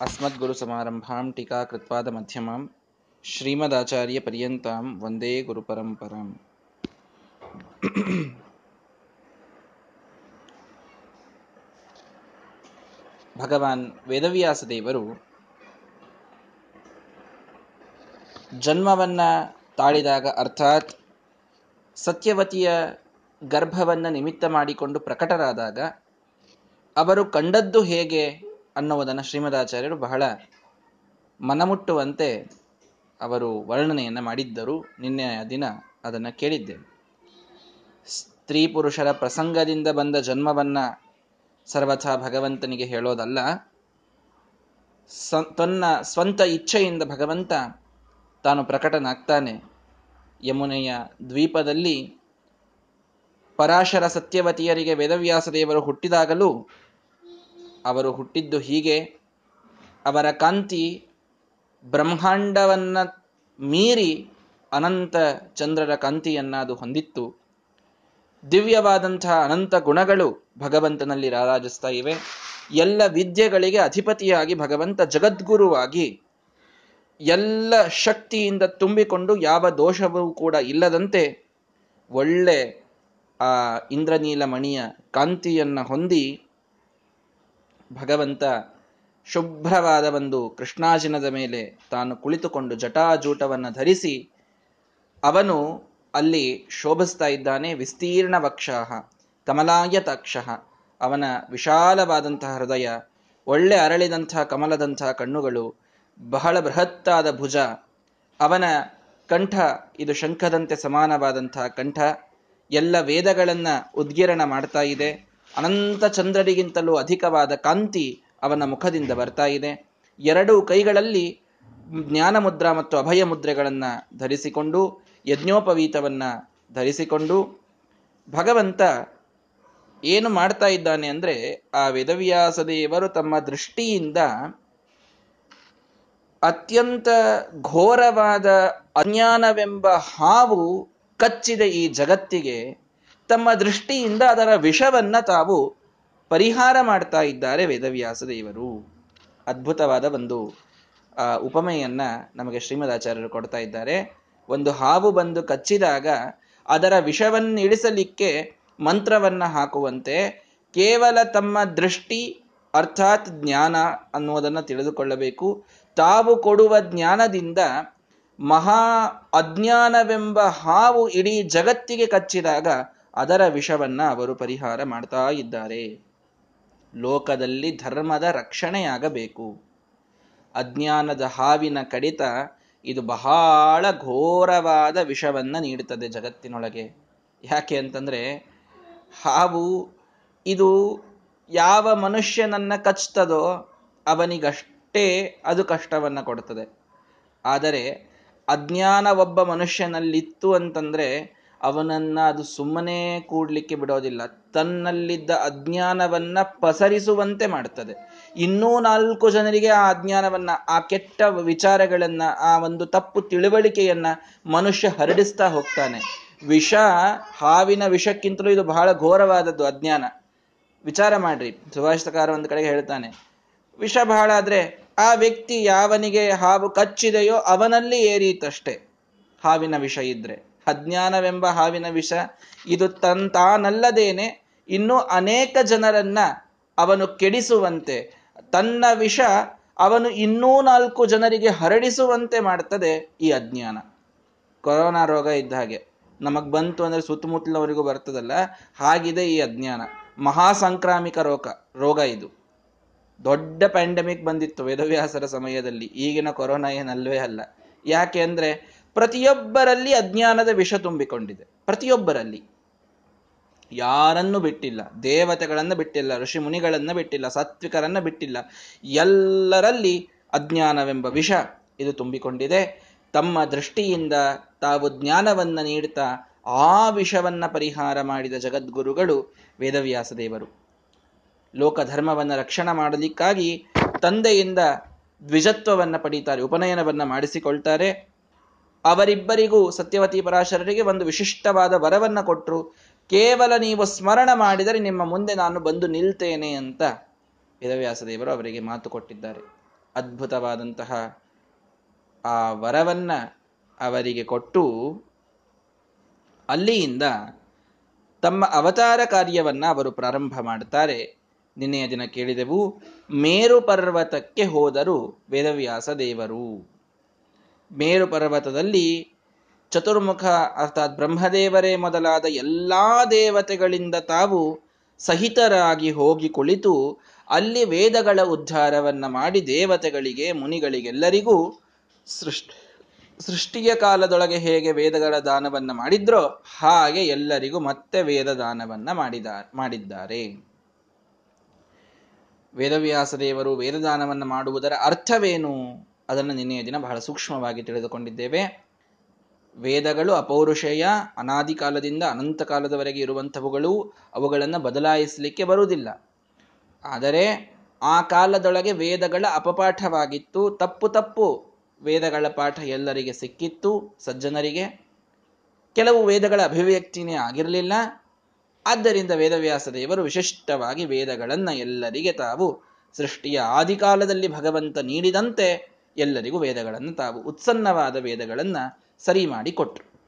अस्मद्गुरुसमारम्भां टीकाकृत्पादमध्यमां श्रीमदाचार्यपर्यन्तां वन्दे गुरुपरम्पराम् ಭಗವಾನ್ ವೇದವ್ಯಾಸ ದೇವರು ಜನ್ಮವನ್ನ ತಾಳಿದಾಗ ಅರ್ಥಾತ್ ಸತ್ಯವತಿಯ ಗರ್ಭವನ್ನ ನಿಮಿತ್ತ ಮಾಡಿಕೊಂಡು ಪ್ರಕಟರಾದಾಗ ಅವರು ಕಂಡದ್ದು ಹೇಗೆ ಅನ್ನುವುದನ್ನು ಶ್ರೀಮದಾಚಾರ್ಯರು ಬಹಳ ಮನಮುಟ್ಟುವಂತೆ ಅವರು ವರ್ಣನೆಯನ್ನು ಮಾಡಿದ್ದರು. ನಿನ್ನೆ ದಿನ ಅದನ್ನು ಕೇಳಿದ್ದೆ. ಸ್ತ್ರೀ ಪುರುಷರ ಪ್ರಸಂಗದಿಂದ ಬಂದ ಜನ್ಮವನ್ನ ಸರ್ವಥಾ ಭಗವಂತನಿಗೆ ಹೇಳೋದಲ್ಲ ತನ್ನ ಸ್ವಂತ ಇಚ್ಛೆಯಿಂದ ಭಗವಂತ ತಾನು ಪ್ರಕಟನಾಗ್ತಾನೆ. ಯಮುನೆಯ ದ್ವೀಪದಲ್ಲಿ ಪರಾಶರ ಸತ್ಯವತಿಯರಿಗೆ ವೇದವ್ಯಾಸ ದೇವರು ಹುಟ್ಟಿದಾಗಲೂ ಅವರು ಹುಟ್ಟಿದ್ದು ಹೀಗೆ, ಅವರ ಕಾಂತಿ ಬ್ರಹ್ಮಾಂಡವನ್ನ ಮೀರಿ ಅನಂತ ಚಂದ್ರರ ಕಾಂತಿಯನ್ನು ಅದು ಹೊಂದಿತ್ತು. ದಿವ್ಯವಾದಂತಹ ಅನಂತ ಗುಣಗಳು ಭಗವಂತನಲ್ಲಿ ರಾರಾಜಿಸ್ತಾ ಇವೆ. ಎಲ್ಲ ವಿದ್ಯೆಗಳಿಗೆ ಅಧಿಪತಿಯಾಗಿ ಭಗವಂತ ಜಗದ್ಗುರುವಾಗಿ ಎಲ್ಲ ಶಕ್ತಿಯಿಂದ ತುಂಬಿಕೊಂಡು ಯಾವ ದೋಷವೂ ಕೂಡ ಇಲ್ಲದಂತೆ ಒಳ್ಳೆ ಆ ಇಂದ್ರನೀಲ ಮಣಿಯ ಕಾಂತಿಯನ್ನ ಹೊಂದಿ ಭಗವಂತ ಶುಭ್ರವಾದ ಒಂದು ಕೃಷ್ಣಾಜಿನದ ಮೇಲೆ ತಾನು ಕುಳಿತುಕೊಂಡು ಜಟಾಜೂಟವನ್ನು ಧರಿಸಿ ಅವನು ಅಲ್ಲಿ ಶೋಭಿಸ್ತಾ ಇದ್ದಾನೆ ವಿಸ್ತೀರ್ಣ ವಕ್ಷಃ ಕಮಲಾಯ ಅವನ ವಿಶಾಲವಾದಂತಹ ಹೃದಯ, ಒಳ್ಳೆ ಅರಳಿದಂತಹ ಕಮಲದಂತಹ ಕಣ್ಣುಗಳು, ಬಹಳ ಬೃಹತ್ತಾದ ಭುಜ. ಅವನ ಕಂಠ ಇದು ಶಂಖದಂತೆ ಸಮಾನವಾದಂತಹ ಕಂಠ. ಎಲ್ಲ ವೇದಗಳನ್ನ ಉದ್ಗಿರಣ ಮಾಡ್ತಾ ಇದೆ. ಅನಂತ ಚಂದ್ರರಿಗಿಂತಲೂ ಅಧಿಕವಾದ ಕಾಂತಿ ಅವನ ಮುಖದಿಂದ ಬರ್ತಾ ಇದೆ. ಎರಡು ಕೈಗಳಲ್ಲಿ ಜ್ಞಾನ ಮುದ್ರಾ ಮತ್ತು ಅಭಯ ಮುದ್ರೆಗಳನ್ನು ಧರಿಸಿಕೊಂಡು, ಯಜ್ಞೋಪವೀತವನ್ನ ಧರಿಸಿಕೊಂಡು, ಭಗವಂತ ಏನು ಮಾಡ್ತಾ ಇದ್ದಾನೆ ಅಂದ್ರೆ ಆ ವೇದವ್ಯಾಸ ದೇವರು ತಮ್ಮ ದೃಷ್ಟಿಯಿಂದ ಅತ್ಯಂತ ಘೋರವಾದ ಅಜ್ಞಾನವೆಂಬ ಹಾವು ಕಚ್ಚಿದ ಈ ಜಗತ್ತಿಗೆ ತಮ್ಮ ದೃಷ್ಟಿಯಿಂದ ಅದರ ವಿಷವನ್ನ ತಾವು ಪರಿಹಾರ ಮಾಡ್ತಾ ಇದ್ದಾರೆ ವೇದವ್ಯಾಸ ದೇವರು. ಅದ್ಭುತವಾದ ಒಂದು ಉಪಮೆಯನ್ನ ನಮಗೆ ಶ್ರೀಮದಾಚಾರ್ಯರು ಕೊಡ್ತಾ ಇದ್ದಾರೆ. ಒಂದು ಹಾವು ಬಂದು ಕಚ್ಚಿದಾಗ ಅದರ ವಿಷವನ್ನು ಇಳಿಸಲಿಕ್ಕೆ ಮಂತ್ರವನ್ನ ಹಾಕುವಂತೆ ಕೇವಲ ತಮ್ಮ ದೃಷ್ಟಿ ಅರ್ಥಾತ್ ಜ್ಞಾನ ಅನ್ನುವುದನ್ನು ತಿಳಿದುಕೊಳ್ಳಬೇಕು. ತಾವು ಕೊಡುವ ಜ್ಞಾನದಿಂದ ಮಹಾ ಅಜ್ಞಾನವೆಂಬ ಹಾವು ಇಡೀ ಜಗತ್ತಿಗೆ ಕಚ್ಚಿದಾಗ ಅದರ ವಿಷವನ್ನ ಅವರು ಪರಿಹಾರ ಮಾಡ್ತಾ ಇದ್ದಾರೆ. ಲೋಕದಲ್ಲಿ ಧರ್ಮದ ರಕ್ಷಣೆಯಾಗಬೇಕು. ಅಜ್ಞಾನದ ಹಾವಿನ ಕಡಿತ ಇದು ಬಹಳ ಘೋರವಾದ ವಿಷವನ್ನ ನೀಡುತ್ತದೆ ಜಗತ್ತಿನೊಳಗೆ. ಯಾಕೆ ಅಂತಂದ್ರೆ, ಹಾವು ಇದು ಯಾವ ಮನುಷ್ಯನನ್ನ ಕಚ್ತದೋ ಅವನಿಗಷ್ಟೇ ಅದು ಕಷ್ಟವನ್ನ ಕೊಡ್ತದೆ. ಆದರೆ, ಅಜ್ಞಾನ ಒಬ್ಬ ಮನುಷ್ಯನಲ್ಲಿತ್ತು ಅಂತಂದ್ರೆ ಅವನನ್ನ ಅದು ಸುಮ್ಮನೆ ಕೂಡ್ಲಿಕ್ಕೆ ಬಿಡೋದಿಲ್ಲ. ತನ್ನಲ್ಲಿದ್ದ ಅಜ್ಞಾನವನ್ನ ಪಸರಿಸುವಂತೆ ಮಾಡ್ತದೆ ಇನ್ನೂ ನಾಲ್ಕು ಜನರಿಗೆ ಆ ಅಜ್ಞಾನವನ್ನ, ಆ ಕೆಟ್ಟ ವಿಚಾರಗಳನ್ನ, ಆ ಒಂದು ತಪ್ಪು ತಿಳುವಳಿಕೆಯನ್ನ ಮನುಷ್ಯ ಹರಡಿಸ್ತಾ ಹೋಗ್ತಾನೆ. ವಿಷ, ಹಾವಿನ ವಿಷಕ್ಕಿಂತಲೂ ಇದು ಬಹಳ ಘೋರವಾದದ್ದು ಅಜ್ಞಾನ. ವಿಚಾರ ಮಾಡ್ರಿ. ಸುಭಾಷಿತಕಾರ ಒಂದು ಕಡೆಗೆ ಹೇಳ್ತಾನೆ, ವಿಷ ಬಹಳ ಆದ್ರೆ ಆ ವ್ಯಕ್ತಿ ಯಾವನಿಗೆ ಹಾವು ಕಚ್ಚಿದೆಯೋ ಅವನಲ್ಲಿ ಏರೀತಷ್ಟೇ. ಹಾವಿನ ವಿಷ ಇದ್ರೆ. ಅಜ್ಞಾನವೆಂಬ ಹಾವಿನ ವಿಷ. ಇದು ತನ್ ತಾನಲ್ಲದೇನೆ ಇನ್ನೂ ಅನೇಕ ಜನರನ್ನ ಅವನು ಕೆಡಿಸುವಂತೆ. ತನ್ನ ವಿಷ ಅವನು ಇನ್ನೂ ನಾಲ್ಕು ಜನರಿಗೆ ಹರಡಿಸುವಂತೆ ಮಾಡ್ತದೆ ಈ ಅಜ್ಞಾನ. ಕೊರೋನಾ ರೋಗ ಇದ್ದ ಹಾಗೆ. ನಮಗ್ ಬಂತು ಅಂದ್ರೆ ಸುತ್ತಮುತ್ತಲವರಿಗೂ ಬರ್ತದಲ್ಲ? ಹಾಗಿದೆ ಈ ಅಜ್ಞಾನ. ಮಹಾ ಸಾಂಕ್ರಾಮಿಕ ರೋಗ ರೋಗ ಇದು. ದೊಡ್ಡ ಪ್ಯಾಂಡಮಿಕ್ ಬಂದಿತ್ತು ವೇದವ್ಯಾಸರ ಸಮಯದಲ್ಲಿ. ಈಗಿನ ಕೊರೋನಾ ಏನಲ್ವೇ ಅಲ್ಲ. ಯಾಕೆ ಅಂದ್ರೆ ಪ್ರತಿಯೊಬ್ಬರಲ್ಲಿ ಅಜ್ಞಾನದ ವಿಷ ತುಂಬಿಕೊಂಡಿದೆ. ಪ್ರತಿಯೊಬ್ಬರಲ್ಲಿ. ಯಾರನ್ನು ಬಿಟ್ಟಿಲ್ಲ. ದೇವತೆಗಳನ್ನ ಬಿಟ್ಟಿಲ್ಲ. ಋಷಿ ಮುನಿಗಳನ್ನ ಬಿಟ್ಟಿಲ್ಲ. ಸಾತ್ವಿಕರನ್ನ ಬಿಟ್ಟಿಲ್ಲ. ಎಲ್ಲರಲ್ಲಿ ಅಜ್ಞಾನವೆಂಬ ವಿಷ ಇದು ತುಂಬಿಕೊಂಡಿದೆ. ತಮ್ಮ ದೃಷ್ಟಿಯಿಂದ ತಾವು ಜ್ಞಾನವನ್ನ ನೀಡ್ತಾ ಆ ವಿಷವನ್ನ ಪರಿಹಾರ ಮಾಡಿದ ಜಗದ್ಗುರುಗಳು ವೇದವ್ಯಾಸ ದೇವರು ಲೋಕ ಧರ್ಮವನ್ನ ರಕ್ಷಣೆ ಮಾಡಲಿಕ್ಕಾಗಿ ತಂದೆಯಿಂದ ದ್ವಿಜತ್ವವನ್ನ ಪಡೀತಾರೆ, ಉಪನಯನವನ್ನ ಮಾಡಿಸಿಕೊಳ್ತಾರೆ. ಅವರಿಬ್ಬರಿಗೂ ಸತ್ಯವತಿ ಪರಾಶರರಿಗೆ ಒಂದು ವಿಶಿಷ್ಟವಾದ ವರವನ್ನು ಕೊಟ್ಟರು ಕೇವಲ ನೀವು ಸ್ಮರಣ ಮಾಡಿದರೆ ನಿಮ್ಮ ಮುಂದೆ ನಾನು ಬಂದು ನಿಲ್ತೇನೆ ಅಂತ ವೇದವ್ಯಾಸ ದೇವರು ಅವರಿಗೆ ಮಾತು ಕೊಟ್ಟಿದ್ದಾರೆ. ಅದ್ಭುತವಾದಂತಹ ಆ ವರವನ್ನ ಅವರಿಗೆ ಕೊಟ್ಟು ಅಲ್ಲಿಯಿಂದ ತಮ್ಮ ಅವತಾರ ಕಾರ್ಯವನ್ನ ಅವರು ಪ್ರಾರಂಭ ಮಾಡುತ್ತಾರೆ. ನಿನ್ನೆಯ ದಿನ ಕೇಳಿದೆವು, ಮೇರು ಪರ್ವತಕ್ಕೆ ಹೋದರು ವೇದವ್ಯಾಸ ದೇವರು. ಮೇರು ಪರ್ವತದಲ್ಲಿ ಚತುರ್ಮುಖ ಅರ್ಥಾತ್ ಬ್ರಹ್ಮದೇವರೇ ಮೊದಲಾದ ಎಲ್ಲಾ ದೇವತೆಗಳಿಂದ ತಾವು ಸಹಿತರಾಗಿ ಹೋಗಿ ಕುಳಿತು ಅಲ್ಲಿ ವೇದಗಳ ಉದ್ಧಾರವನ್ನು ಮಾಡಿ ದೇವತೆಗಳಿಗೆ, ಮುನಿಗಳಿಗೆಲ್ಲರಿಗೂ ಸೃಷ್ಟಿ, ಸೃಷ್ಟಿಯ ಕಾಲದೊಳಗೆ ಹೇಗೆ ವೇದಗಳ ದಾನವನ್ನು ಮಾಡಿದ್ರೋ ಹಾಗೆ ಎಲ್ಲರಿಗೂ ಮತ್ತೆ ವೇದ ದಾನವನ್ನ ಮಾಡಿದ, ಮಾಡಿದ್ದಾರೆ. ವೇದವ್ಯಾಸ ದೇವರು ವೇದದಾನವನ್ನು ಮಾಡುವುದರ ಅರ್ಥವೇನು? ಅದನ್ನು ನಿನ್ನೆಯ ದಿನ ಬಹಳ ಸೂಕ್ಷ್ಮವಾಗಿ ತಿಳಿದುಕೊಂಡಿದ್ದೇವೆ. ವೇದಗಳು ಅಪೌರುಷೇಯ, ಅನಾದಿ ಕಾಲದಿಂದ ಅನಂತ ಕಾಲದವರೆಗೆ ಇರುವಂಥವುಗಳು, ಅವುಗಳನ್ನು ಬದಲಾಯಿಸಲಿಕ್ಕೆ ಬರುವುದಿಲ್ಲ. ಆದರೆ ಆ ಕಾಲದೊಳಗೆ ವೇದಗಳ ಅಪಪಾಠವಾಗಿತ್ತು. ತಪ್ಪು ತಪ್ಪು ವೇದಗಳ ಪಾಠ ಎಲ್ಲರಿಗೆ ಸಿಕ್ಕಿತ್ತು, ಸಜ್ಜನರಿಗೆ. ಕೆಲವು ವೇದಗಳ ಅಭಿವ್ಯಕ್ತಿನೇ ಆಗಿರಲಿಲ್ಲ. ಆದ್ದರಿಂದ ವೇದವ್ಯಾಸ ದೇವರು ವಿಶಿಷ್ಟವಾಗಿ ವೇದಗಳನ್ನು ಎಲ್ಲರಿಗೆ ತಾವು ಸೃಷ್ಟಿಯ ಆದಿಕಾಲದಲ್ಲಿ ಭಗವಂತ ನೀಡಿದಂತೆ ಎಲ್ಲರಿಗೂ ವೇದಗಳನ್ನು ತಾವು ಉತ್ಸನ್ನವಾದ ವೇದಗಳನ್ನು ಸರಿ ಮಾಡಿ ಕೊಟ್ರು.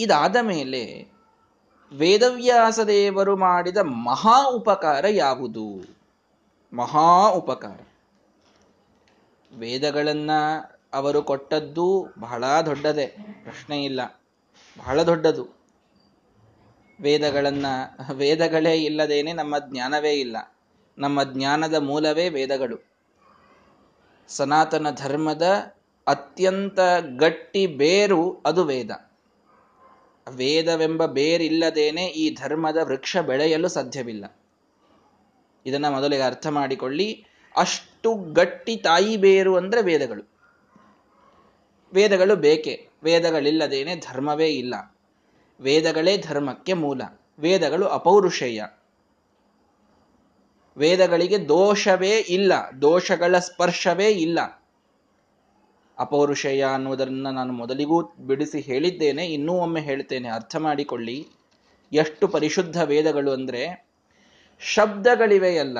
ಇದಾದ ಮೇಲೆ ವೇದವ್ಯಾಸ ದೇವರು ಮಾಡಿದ ಮಹಾ ಉಪಕಾರ ಯಾವುದು? ಮಹಾ ಉಪಕಾರ. ವೇದಗಳನ್ನ ಅವರು ಕೊಟ್ಟದ್ದು ಬಹಳ ದೊಡ್ಡದೇ, ಪ್ರಶ್ನೆ ಇಲ್ಲ. ಬಹಳ ದೊಡ್ಡದು. ವೇದಗಳನ್ನ, ವೇದಗಳೇ ಇಲ್ಲದೇನೆ ನಮ್ಮ ಜ್ಞಾನವೇ ಇಲ್ಲ. ನಮ್ಮ ಜ್ಞಾನದ ಮೂಲವೇ ವೇದಗಳು. ಸನಾತನ ಧರ್ಮದ ಅತ್ಯಂತ ಗಟ್ಟಿ ಬೇರು ಅದು ವೇದ. ವೇದವೆಂಬ ಬೇರಿಲ್ಲದೇನೆ ಈ ಧರ್ಮದ ವೃಕ್ಷ ಬೆಳೆಯಲು ಸಾಧ್ಯವಿಲ್ಲ. ಇದನ್ನ ಮೊದಲಿಗೆ ಅರ್ಥ ಮಾಡಿಕೊಳ್ಳಿ. ಅಷ್ಟು ಗಟ್ಟಿ ತಾಯಿ ಬೇರು ಅಂದ್ರೆ ವೇದಗಳು. ವೇದಗಳು ಬೇಕೆ? ವೇದಗಳಿಲ್ಲದೇನೆ ಧರ್ಮವೇ ಇಲ್ಲ. ವೇದಗಳೇ ಧರ್ಮಕ್ಕೆ ಮೂಲ. ವೇದಗಳು ಅಪೌರುಷೇಯ. ವೇದಗಳಿಗೆ ದೋಷವೇ ಇಲ್ಲ, ದೋಷಗಳ ಸ್ಪರ್ಶವೇ ಇಲ್ಲ. ಅಪೌರುಷಯ ಅನ್ನುವುದನ್ನು ನಾನು ಮೊದಲಿಗೂ ಬಿಡಿಸಿ ಹೇಳಿದ್ದೇನೆ, ಇನ್ನೂ ಒಮ್ಮೆ ಹೇಳ್ತೇನೆ ಅರ್ಥ ಮಾಡಿಕೊಳ್ಳಿ. ಎಷ್ಟು ಪರಿಶುದ್ಧ ವೇದಗಳು ಅಂದರೆ, ಶಬ್ದಗಳಿವೆಯಲ್ಲ,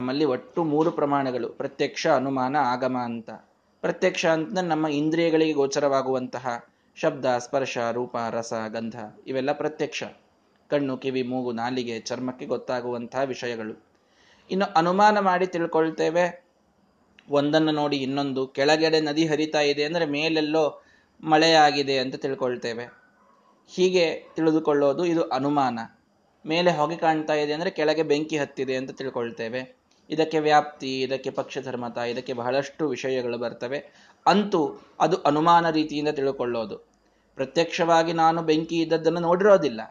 ನಮ್ಮಲ್ಲಿ ಒಟ್ಟು ಮೂರು ಪ್ರಮಾಣಗಳು, ಪ್ರತ್ಯಕ್ಷ, ಅನುಮಾನ, ಆಗಮ ಅಂತ. ಪ್ರತ್ಯಕ್ಷ ಅಂತ ನಮ್ಮ ಇಂದ್ರಿಯಗಳಿಗೆ ಗೋಚರವಾಗುವಂತಹ ಶಬ್ದ, ಸ್ಪರ್ಶ, ರೂಪ, ರಸ, ಗಂಧ, ಇವೆಲ್ಲ ಪ್ರತ್ಯಕ್ಷ. ಕಣ್ಣು, ಕಿವಿ, ಮೂಗು, ನಾಲಿಗೆ, ಚರ್ಮಕ್ಕೆ ಗೊತ್ತಾಗುವಂತಹ ವಿಷಯಗಳು. ಇನ್ನು ಅನುಮಾನ ಮಾಡಿ ತಿಳ್ಕೊಳ್ತೇವೆ. ಒಂದನ್ನು ನೋಡಿ ಇನ್ನೊಂದು. ಕೆಳಗಡೆ ನದಿ ಹರಿತಾ ಇದೆ ಅಂದರೆ ಮೇಲೆಲ್ಲೋ ಮಳೆಯಾಗಿದೆ ಅಂತ ತಿಳ್ಕೊಳ್ತೇವೆ. ಹೀಗೆ ತಿಳಿದುಕೊಳ್ಳೋದು ಇದು ಅನುಮಾನ. ಮೇಲೆ ಹೊಗೆ ಕಾಣ್ತಾ ಇದೆ ಅಂದರೆ ಕೆಳಗೆ ಬೆಂಕಿ ಹತ್ತಿದೆ ಅಂತ ತಿಳ್ಕೊಳ್ತೇವೆ. ಇದಕ್ಕೆ ವ್ಯಾಪ್ತಿ, ಇದಕ್ಕೆ ಪಕ್ಷಧರ್ಮತ, ಇದಕ್ಕೆ ಬಹಳಷ್ಟು ವಿಷಯಗಳು ಬರ್ತವೆ. ಅಂತೂ ಅದು ಅನುಮಾನ ರೀತಿಯಿಂದ ತಿಳ್ಕೊಳ್ಳೋದು. ಪ್ರತ್ಯಕ್ಷವಾಗಿ ನಾನು ಬೆಂಕಿ ಇದ್ದದ್ದನ್ನು ನೋಡಿರೋದಿಲ್ಲ.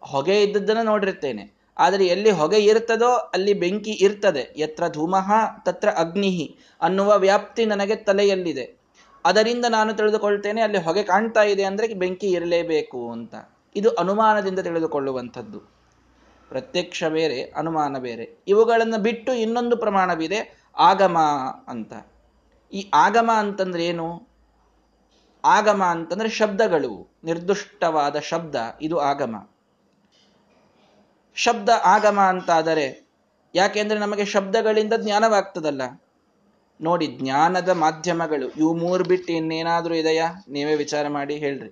ಹೊಗೆ ಇದ್ದದ್ದನ್ನು ನೋಡಿರ್ತೇನೆ ಆದರೆ ಎಲ್ಲಿ ಹೊಗೆ ಇರ್ತದೋ ಅಲ್ಲಿ ಬೆಂಕಿ ಇರ್ತದೆ. ಎತ್ರ ಧೂಮಃ, ತತ್ರ ಅಗ್ನಿಹಿ ಅನ್ನುವ ವ್ಯಾಪ್ತಿ ನನಗೆ ತಲೆಯಲ್ಲಿದೆ. ಅದರಿಂದ ನಾನು ತಿಳಿದುಕೊಳ್ತೇನೆ, ಅಲ್ಲಿ ಹೊಗೆ ಕಾಣ್ತಾ ಇದೆ ಅಂದ್ರೆ ಬೆಂಕಿ ಇರಲೇಬೇಕು ಅಂತ. ಇದು ಅನುಮಾನದಿಂದ ತಿಳಿದುಕೊಳ್ಳುವಂಥದ್ದು. ಪ್ರತ್ಯಕ್ಷ ಬೇರೆ, ಅನುಮಾನ ಬೇರೆ. ಇವುಗಳನ್ನು ಬಿಟ್ಟು ಇನ್ನೊಂದು ಪ್ರಮಾಣವಿದೆ, ಆಗಮ ಅಂತ. ಈ ಆಗಮ ಅಂತಂದ್ರೆ ಏನು? ಆಗಮ ಅಂತಂದ್ರೆ ಶಬ್ದಗಳು, ನಿರ್ದುಷ್ಟವಾದ ಶಬ್ದ. ಇದು ಆಗಮ. ಶಬ್ದ ಆಗಮ ಅಂತಾದರೆ ಯಾಕೆಂದ್ರೆ ನಮಗೆ ಶಬ್ದಗಳಿಂದ ಜ್ಞಾನವಾಗ್ತದಲ್ಲ. ನೋಡಿ, ಜ್ಞಾನದ ಮಾಧ್ಯಮಗಳು, ಇವು ಮೂರು ಬಿಟ್ಟು ಇನ್ನೇನಾದ್ರೂ ಇದೆಯಾ? ನೀವೇ ವಿಚಾರ ಮಾಡಿ ಹೇಳ್ರಿ.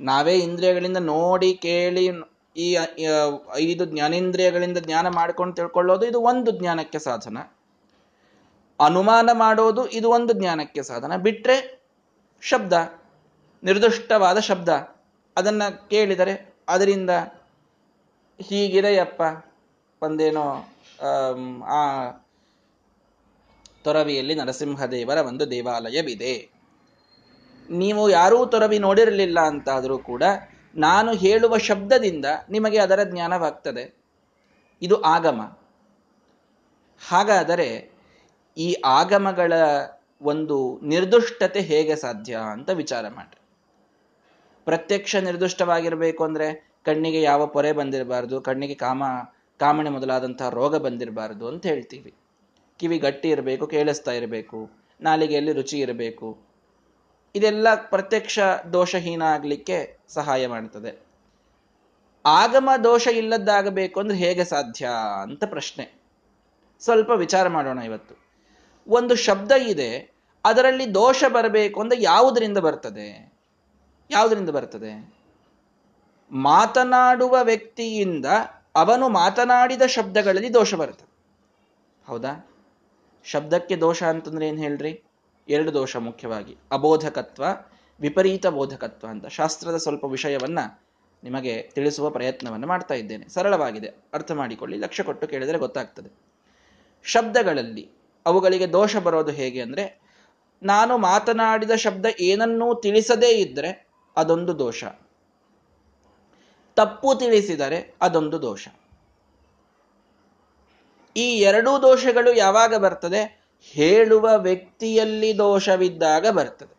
ನಾವೇ ಇಂದ್ರಿಯಗಳಿಂದ ನೋಡಿ, ಕೇಳಿ ಈ, ಐದು ಜ್ಞಾನೇಂದ್ರಿಯಗಳಿಂದ ಜ್ಞಾನ ಮಾಡ್ಕೊಂಡು ತಿಳ್ಕೊಳ್ಳೋದು ಇದು ಒಂದು ಜ್ಞಾನಕ್ಕೆ ಸಾಧನ. ಅನುಮಾನ ಮಾಡೋದು ಇದು ಒಂದು ಜ್ಞಾನಕ್ಕೆ ಸಾಧನ. ಬಿಟ್ರೆ ಶಬ್ದ, ನಿರ್ದಿಷ್ಟವಾದ ಶಬ್ದ, ಅದನ್ನ ಕೇಳಿದರೆ ಅದರಿಂದ ಹೀಗಿದೆಯಪ್ಪ, ಒಂದೇನೋ ಆ ತೊರವಿಯಲ್ಲಿ ನರಸಿಂಹದೇವರ ಒಂದು ದೇವಾಲಯವಿದೆ. ನೀವು ಯಾರೂ ತೊರವಿ ನೋಡಿರಲಿಲ್ಲ ಅಂತಾದರೂ ಕೂಡ ನಾನು ಹೇಳುವ ಶಬ್ದದಿಂದ ನಿಮಗೆ ಅದರ ಜ್ಞಾನವಾಗ್ತದೆ. ಇದು ಆಗಮ. ಹಾಗಾದರೆ ಈ ಆಗಮಗಳ ಒಂದು ನಿರ್ದುಷ್ಟತೆ ಹೇಗೆ ಸಾಧ್ಯ ಅಂತ ವಿಚಾರ ಮಾಡಿ ಪ್ರತ್ಯಕ್ಷ ನಿರ್ದುಷ್ಟವಾಗಿರಬೇಕು ಅಂದ್ರೆ ಕಣ್ಣಿಗೆ ಯಾವ ಪೊರೆ ಬಂದಿರಬಾರ್ದು, ಕಣ್ಣಿಗೆ ಕಾಮ, ಕಾಮಣೆ ಮೊದಲಾದಂತಹ ರೋಗ ಬಂದಿರಬಾರ್ದು ಅಂತ ಹೇಳ್ತೀವಿ. ಕಿವಿ ಗಟ್ಟಿ ಇರಬೇಕು, ಕೇಳಿಸ್ತಾ ಇರಬೇಕು, ನಾಲಿಗೆಯಲ್ಲಿ ರುಚಿ ಇರಬೇಕು. ಇದೆಲ್ಲ ಪ್ರತ್ಯಕ್ಷ ದೋಷಹೀನ ಆಗಲಿಕ್ಕೆ ಸಹಾಯ ಮಾಡ್ತದೆ. ಆಗಮ ದೋಷ ಇಲ್ಲದ್ದಾಗಬೇಕು ಅಂದ್ರೆ ಹೇಗೆ ಸಾಧ್ಯ ಅಂತ ಪ್ರಶ್ನೆ. ಸ್ವಲ್ಪ ವಿಚಾರ ಮಾಡೋಣ ಇವತ್ತು. ಒಂದು ಶಬ್ದ ಇದೆ, ಅದರಲ್ಲಿ ದೋಷ ಬರಬೇಕು ಅಂದ್ರೆ ಯಾವುದರಿಂದ ಬರ್ತದೆ? ಯಾವುದರಿಂದ ಬರ್ತದೆ? ಮಾತನಾಡುವ ವ್ಯಕ್ತಿಯಿಂದ ಅವನು ಮಾತನಾಡಿದ ಶಬ್ದಗಳಲ್ಲಿ ದೋಷ ಬರುತ್ತೆ. ಹೌದಾ? ಶಬ್ದಕ್ಕೆ ದೋಷ ಅಂತಂದ್ರೆ ಏನು ಹೇಳ್ರಿ? ಎರಡು ದೋಷ ಮುಖ್ಯವಾಗಿ. ಅಬೋಧಕತ್ವ, ವಿಪರೀತ ಬೋಧಕತ್ವ ಅಂತ. ಶಾಸ್ತ್ರದ ಸ್ವಲ್ಪ ವಿಷಯವನ್ನ ನಿಮಗೆ ತಿಳಿಸುವ ಪ್ರಯತ್ನವನ್ನು ಮಾಡ್ತಾ ಇದ್ದೇನೆ. ಸರಳವಾಗಿದೆ. ಅರ್ಥ ಮಾಡಿಕೊಳ್ಳಿ. ಲಕ್ಷ್ಯ ಕೊಟ್ಟು ಕೇಳಿದರೆ ಗೊತ್ತಾಗ್ತದೆ. ಶಬ್ದಗಳಲ್ಲಿ ಅವುಗಳಿಗೆ ದೋಷ ಬರೋದು ಹೇಗೆ ಅಂದ್ರೆ, ನಾನು ಮಾತನಾಡಿದ ಶಬ್ದ ಏನನ್ನೂ ತಿಳಿಸದೇ ಇದ್ದರೆ ಅದೊಂದು ದೋಷ. ತಪ್ಪು ತಿಳಿಸಿದರೆ ಅದೊಂದು ದೋಷ. ಈ ಎರಡೂ ದೋಷಗಳು ಯಾವಾಗ ಬರ್ತದೆ? ಹೇಳುವ ವ್ಯಕ್ತಿಯಲ್ಲಿ ದೋಷವಿದ್ದಾಗ ಬರ್ತದೆ.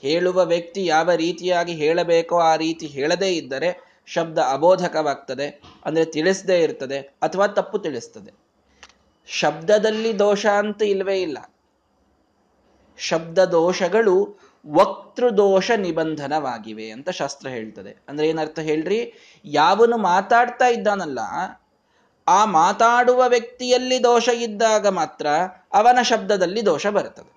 ಹೇಳುವ ವ್ಯಕ್ತಿ ಯಾವ ರೀತಿಯಾಗಿ ಹೇಳಬೇಕೋ ಆ ರೀತಿ ಹೇಳದೇ ಇದ್ದರೆ ಶಬ್ದ ಅಬೋಧಕವಾಗ್ತದೆ, ಅಂದ್ರೆ ತಿಳಿಸದೇ ಇರ್ತದೆ ಅಥವಾ ತಪ್ಪು ತಿಳಿಸ್ತದೆ. ಶಬ್ದದಲ್ಲಿ ದೋಷ ಅಂತ ಇಲ್ವೇ ಇಲ್ಲ. ಶಬ್ದ ದೋಷಗಳು ವಕ್ತೃದೋಷ ನಿಬಂಧನವಾಗಿವೆ ಅಂತ ಶಾಸ್ತ್ರ ಹೇಳ್ತದೆ. ಅಂದ್ರೆ ಏನರ್ಥ ಹೇಳ್ರಿ? ಯಾವನು ಮಾತಾಡ್ತಾ ಇದ್ದಾನಲ್ಲ, ಆ ಮಾತಾಡುವ ವ್ಯಕ್ತಿಯಲ್ಲಿ ದೋಷ ಇದ್ದಾಗ ಮಾತ್ರ ಅವನ ಶಬ್ದದಲ್ಲಿ ದೋಷ ಬರ್ತದೆ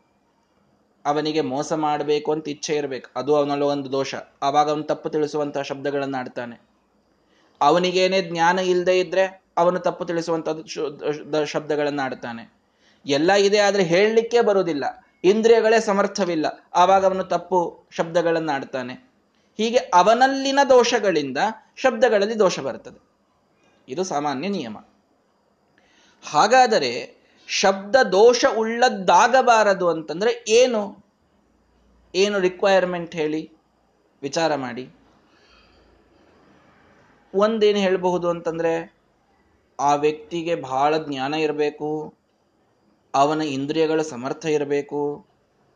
ಅವನಿಗೆ ಮೋಸ ಮಾಡಬೇಕು ಅಂತ ಇಚ್ಛೆ ಇರಬೇಕು. ಅದು ಅವನಲ್ಲಿ ಒಂದು ದೋಷ. ಆವಾಗ ಅವನು ತಪ್ಪು ತಿಳಿಸುವಂತಹ ಶಬ್ದಗಳನ್ನು ಆಡ್ತಾನೆ. ಅವನಿಗೇನೇ ಜ್ಞಾನ ಇಲ್ಲದೆ ಇದ್ರೆ ಅವನು ತಪ್ಪು ತಿಳಿಸುವಂತಹ ಶಬ್ದಗಳನ್ನು ಆಡ್ತಾನೆ. ಎಲ್ಲ ಇದೆ, ಆದ್ರೆ ಹೇಳಲಿಕ್ಕೆ ಬರುವುದಿಲ್ಲ. ಇಂದ್ರಿಯಗಳೇ ಸಮರ್ಥವಿಲ್ಲ. ಆವಾಗ ಅವನು ತಪ್ಪು ಶಬ್ದಗಳನ್ನು ಆಡ್ತಾನೆ ಹೀಗೆ ಅವನಲ್ಲಿನ ದೋಷಗಳಿಂದ ಶಬ್ದಗಳಲ್ಲಿ ದೋಷ ಬರ್ತದೆ ಇದು ಸಾಮಾನ್ಯ ನಿಯಮ. ಹಾಗಾದರೆ ಶಬ್ದ ದೋಷ ಉಳ್ಳದ್ದಾಗಬಾರದು ಅಂತಂದ್ರೆ ಏನು? ಏನು ರಿಕ್ವೈರ್ಮೆಂಟ್ ಹೇಳಿ? ವಿಚಾರ ಮಾಡಿ. ಒಂದೇನು ಹೇಳಬಹುದು ಅಂತಂದ್ರೆ ಆ ವ್ಯಕ್ತಿಗೆ ಬಹಳ ಜ್ಞಾನ ಇರಬೇಕು. ಅವನ ಇಂದ್ರಿಯಗಳ ಸಮರ್ಥ ಇರಬೇಕು,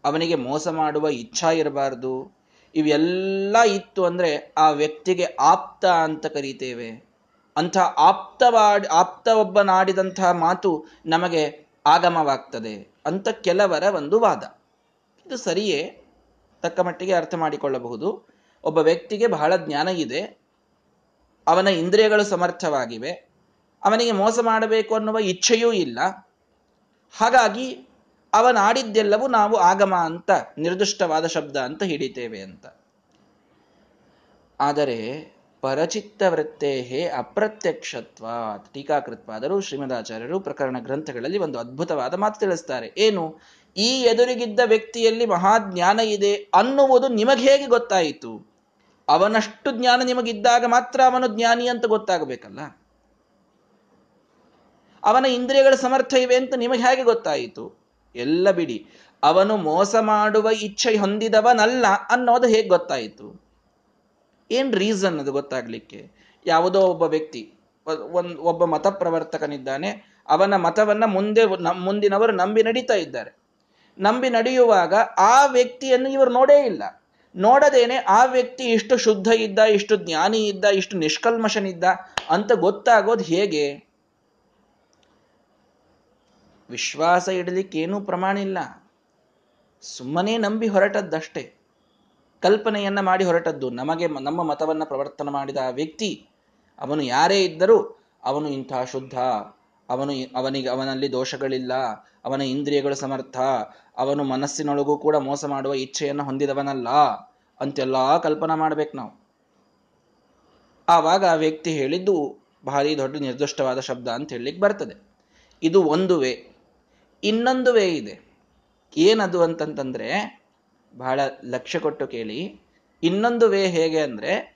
ಅವನಿಗೆ ಮೋಸ ಮಾಡುವ ಇಚ್ಛಾ ಇರಬಾರ್ದು, ಇವೆಲ್ಲ ಇತ್ತು ಅಂದರೆ ಆ ವ್ಯಕ್ತಿಗೆ ಆಪ್ತ ಅಂತ ಕರೀತೇವೆ. ಅಂಥ ಆಪ್ತವಾಡಿ ಆಪ್ತ ಒಬ್ಬನಾಡಿದಂತಹ ಮಾತು ನಮಗೆ ಆಗಮವಾಗ್ತದೆ ಅಂತ ಕೆಲವರ ಒಂದು ವಾದ. ಇದು ಸರಿಯೇ? ತಕ್ಕ ಮಟ್ಟಿಗೆ ಅರ್ಥ ಮಾಡಿಕೊಳ್ಳಬಹುದು. ಒಬ್ಬ ವ್ಯಕ್ತಿಗೆ ಬಹಳ ಜ್ಞಾನ ಇದೆ, ಅವನ ಇಂದ್ರಿಯಗಳು ಸಮರ್ಥವಾಗಿವೆ, ಅವನಿಗೆ ಮೋಸ ಮಾಡಬೇಕು ಅನ್ನುವ ಇಚ್ಛೆಯೂ ಇಲ್ಲ ಹಾಗಾಗಿ ಅವನಾಡಿದ್ದೆಲ್ಲವೂ ನಾವು ಆಗಮ ಅಂತ, ನಿರ್ದಿಷ್ಟವಾದ ಶಬ್ದ ಅಂತ ಹಿಡಿತೇವೆ ಅಂತ. ಆದರೆ ಪರಚಿತ್ತ ವೃತ್ತೇಹೇ ಅಪ್ರತ್ಯಕ್ಷತ್ವ ಟೀಕಾಕೃತ್ವಾದರೂ ಶ್ರೀಮದಾಚಾರ್ಯರು ಪ್ರಕರಣ ಗ್ರಂಥಗಳಲ್ಲಿ ಒಂದು ಅದ್ಭುತವಾದ ಮಾತು ತಿಳಿಸ್ತಾರೆ. ಏನು? ಈ ಎದುರಿಗಿದ್ದ ವ್ಯಕ್ತಿಯಲ್ಲಿ ಮಹಾಜ್ಞಾನ ಇದೆ ಅನ್ನುವುದು ನಿಮಗೆ ಹೇಗೆ ಗೊತ್ತಾಯಿತು? ಅವನಷ್ಟು ಜ್ಞಾನ ನಿಮಗಿದ್ದಾಗ ಮಾತ್ರ ಅವನು ಜ್ಞಾನಿ ಅಂತ ಗೊತ್ತಾಗಬೇಕಲ್ಲ? ಅವನ ಇಂದ್ರಿಯಗಳ ಸಮರ್ಥ ಇವೆ ಅಂತ ನಿಮಗೆ ಹೇಗೆ ಗೊತ್ತಾಯಿತು? ಎಲ್ಲ ಬಿಡಿ. ಅವನು ಮೋಸ ಮಾಡುವ ಇಚ್ಛೆ ಹೊಂದಿದವನಲ್ಲ ಅನ್ನೋದು ಹೇಗೆ ಗೊತ್ತಾಯಿತು? ಏನ್ ರೀಸನ್ ಅದು ಗೊತ್ತಾಗ್ಲಿಕ್ಕೆ? ಯಾವುದೋ ಒಬ್ಬ ವ್ಯಕ್ತಿ ಒಂದು ಒಬ್ಬ ಮತ ಪ್ರವರ್ತಕನಿದ್ದಾನೆ ಅವನ ಮತವನ್ನ ಮುಂದೆ ಮುಂದಿನವರು ನಂಬಿ ನಡೀತಾ ಇದ್ದಾರೆ. ನಂಬಿ ನಡೆಯುವಾಗ ಆ ವ್ಯಕ್ತಿಯನ್ನು ಇವರು ನೋಡೇ ಇಲ್ಲ. ನೋಡದೇನೆ ಆ ವ್ಯಕ್ತಿ ಇಷ್ಟು ಶುದ್ಧ ಇದ್ದ, ಇಷ್ಟು ಜ್ಞಾನಿ ಇದ್ದ, ಇಷ್ಟು ನಿಷ್ಕಲ್ಮಶನಿದ್ದ ಅಂತ ಗೊತ್ತಾಗೋದು ಹೇಗೆ? ವಿಶ್ವಾಸ ಇಡಲಿಕ್ಕೇನೂ ಪ್ರಮಾಣ ಇಲ್ಲ. ಸುಮ್ಮನೆ ನಂಬಿ ಹೊರಟದ್ದಷ್ಟೇ. ಕಲ್ಪನೆಯನ್ನ ಮಾಡಿ ಹೊರಟದ್ದು. ನಮಗೆ ನಮ್ಮ ಮತವನ್ನ ಪ್ರವರ್ತನ ಮಾಡಿದ ಆ ವ್ಯಕ್ತಿ, ಅವನು ಯಾರೇ ಇದ್ದರೂ ಅವನು ಇಂಥ ಶುದ್ಧ. ಅವನು ಅವನಿಗೆ, ಅವನಲ್ಲಿ ದೋಷಗಳಿಲ್ಲ. ಅವನ ಇಂದ್ರಿಯಗಳು ಸಮರ್ಥ. ಅವನು ಮನಸ್ಸಿನೊಳಗೂ ಕೂಡ ಮೋಸ ಮಾಡುವ ಇಚ್ಛೆಯನ್ನು ಹೊಂದಿದವನಲ್ಲ. ಅಂತೆಲ್ಲ ಕಲ್ಪನಾ ಮಾಡ್ಬೇಕು ನಾವು. ಆವಾಗ ಆ ವ್ಯಕ್ತಿ ಹೇಳಿದ್ದು ಭಾರಿ ದೊಡ್ಡ ನಿರ್ದಿಷ್ಟವಾದ ಶಬ್ದ ಅಂತ ಹೇಳಲಿಕ್ಕೆ ಬರ್ತದೆ. ಇದು ಒಂದು ವೇ ಇನ್ನೊಂದು ವೇ ಇದೆ. ಏನದು ಅಂತಂತಂದ್ರೆ, ಬಹಳ ಲಕ್ಷ್ಯ ಕೊಟ್ಟು ಕೇಳಿ. ಇನ್ನೊಂದು ವೇ ಹೇಗೆ ಅಂದ್ರೆ,